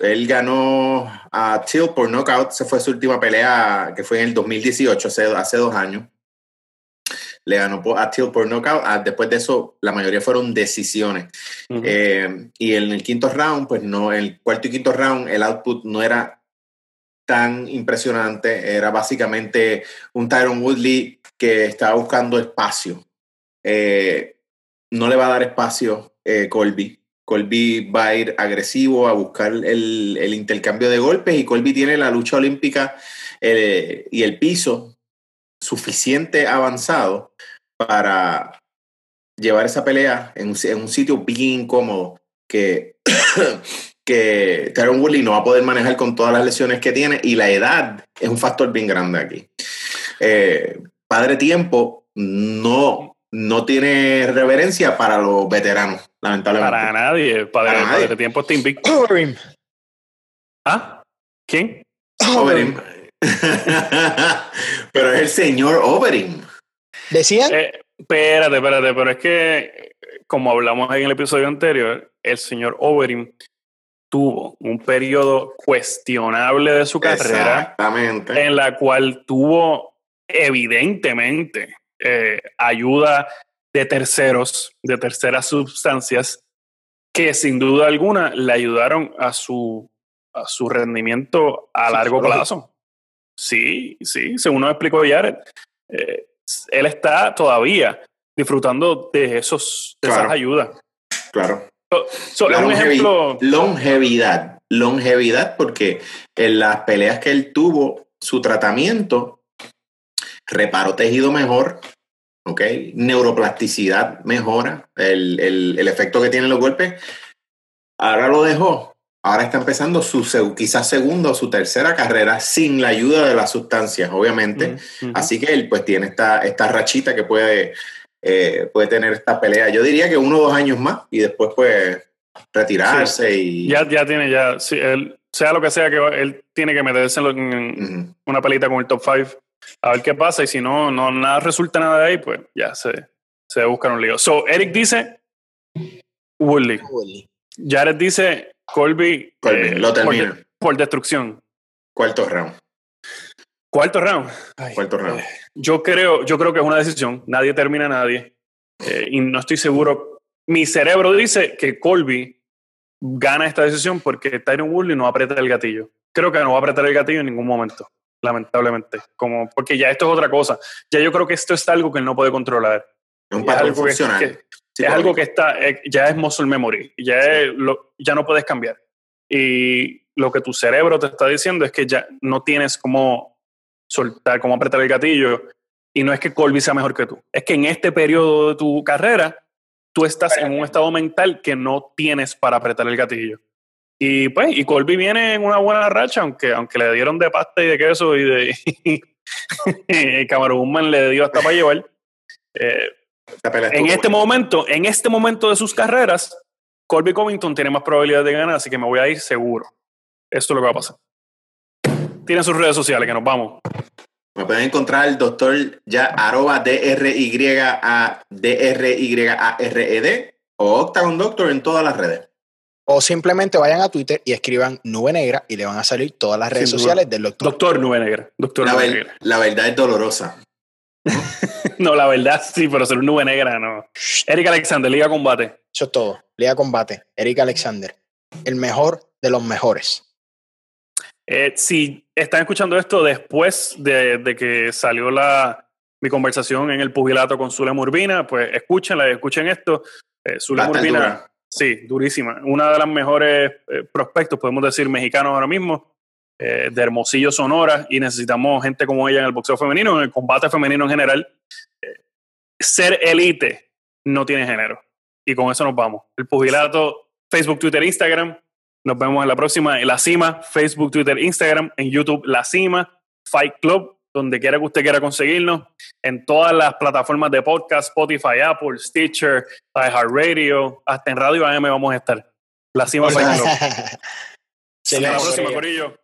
él ganó a Till por knockout, se fue su última pelea, que fue en el 2018, hace, hace dos años le ganó a Till por knockout. Ah, después de eso, la mayoría fueron decisiones. Eh, y en el quinto round, pues no, el cuarto y quinto round, el output no era tan impresionante. Era básicamente un Tyron Woodley que estaba buscando espacio. Eh, no le va a dar espacio eh, Colby. Colby va a ir agresivo a buscar el, el intercambio de golpes y Colby tiene la lucha olímpica y el piso suficiente avanzado para llevar esa pelea en, un sitio bien incómodo que, que Tyron Woodley no va a poder manejar con todas las lesiones que tiene y la edad es un factor bien grande aquí. Eh, padre Tiempo no, no tiene reverencia para los veteranos, lamentablemente. Para nadie. Padre, Tiempo está invicto. ¿Ah? ¿Quién? Overeem. pero es el señor Overeem. ¿Decían? Eh, espérate, espérate, pero es que, como hablamos en el episodio anterior, el señor Overeem tuvo un periodo cuestionable de su carrera en la cual tuvo evidentemente eh, ayuda de terceros, de terceras sustancias, que sin duda alguna le ayudaron a su, a su rendimiento a largo plazo. Sí, sí, según nos explicó Jared, eh, él está todavía disfrutando de, esos, esas ayudas. Claro. longevidad, longevidad, porque en las peleas que él tuvo, su tratamiento reparó tejido mejor, ¿ok? Neuroplasticidad mejora, el, el, efecto que tienen los golpes. Ahora lo dejó, ahora está empezando su quizás segunda o su tercera carrera sin la ayuda de las sustancias, obviamente. Así que él pues tiene esta, esta rachita que puede, eh, puede tener esta pelea. Yo diría que uno o dos años más y después pues retirarse y... Ya, ya tiene, ya, él, sea lo que sea que él tiene que meterse en, una pelita con el top 5 a ver qué pasa y si no, no nada resulta nada de ahí, pues ya se, se buscar un lío. So, Eric dice Woodley. Jared dice Colby. Colby eh, lo termina. Por, destrucción. Cuarto round. Cuarto round. Cuarto round. Eh, yo creo, yo creo que es una decisión. Nadie termina a nadie. Eh, y no estoy seguro. Mi cerebro dice que Colby gana esta decisión porque Tyron Woodley no aprieta el gatillo. Creo que no va a apretar el gatillo en ningún momento lamentablemente. Como, porque ya esto es otra cosa. Ya yo creo que esto es algo que él no puede controlar. Es un patrón funcional. Es algo que está, eh, ya es muscle memory, ya, lo, ya no puedes cambiar. Y lo que tu cerebro te está diciendo es que ya no tienes cómo soltar, cómo apretar el gatillo. Y no es que Colby sea mejor que tú. Es que en este periodo de tu carrera, tú estás en un estado mental que no tienes para apretar el gatillo. Y pues, y Colby viene en una buena racha, aunque, aunque le dieron de pasta y de queso y de Cameron le dio hasta para llevar. Eh, en este momento, en este momento de sus carreras, Colby Covington tiene más probabilidad de ganar, así que me voy a ir seguro. Esto es lo que va a pasar. Tienen sus redes sociales, que nos vamos. Me pueden encontrar el doctor ya arroba D-R-Y-A-D-R-Y-A-R-E-D e o Octagon Doctor en todas las redes. O simplemente vayan a Twitter y escriban Nube Negra y le van a salir todas las redes sociales del doctor. Doctor Nube Negra. Doctor la, Nube Negra. la verdad es dolorosa. ¿no? la verdad sí, pero ser Nube Negra no. Eric Alexander, Liga Combate. Eso es todo. Liga Combate. Eric Alexander. El mejor de los mejores. Eh, si están escuchando esto después de, que salió la, mi conversación en el pugilato con Zule Murbina, pues escúchenla, escuchen esto. Eh, Zule Murbina Sí, durísima. Una de las mejores eh, prospectos, podemos decir, mexicanos ahora mismo, eh, de Hermosillo, Sonora, y necesitamos gente como ella en el boxeo femenino, en el combate femenino en general. Eh, ser elite no tiene género. Y con eso nos vamos. El pugilato, Facebook, Twitter, Instagram. Nos vemos en la próxima. En la cima, Facebook, Twitter, Instagram. En YouTube, la cima. Fight Club donde quiera que usted quiera conseguirnos, en todas las plataformas de podcast, Spotify, Apple, Stitcher, iHeartRadio, hasta en Radio AM vamos a estar. La cima Hasta la próxima, Corillo.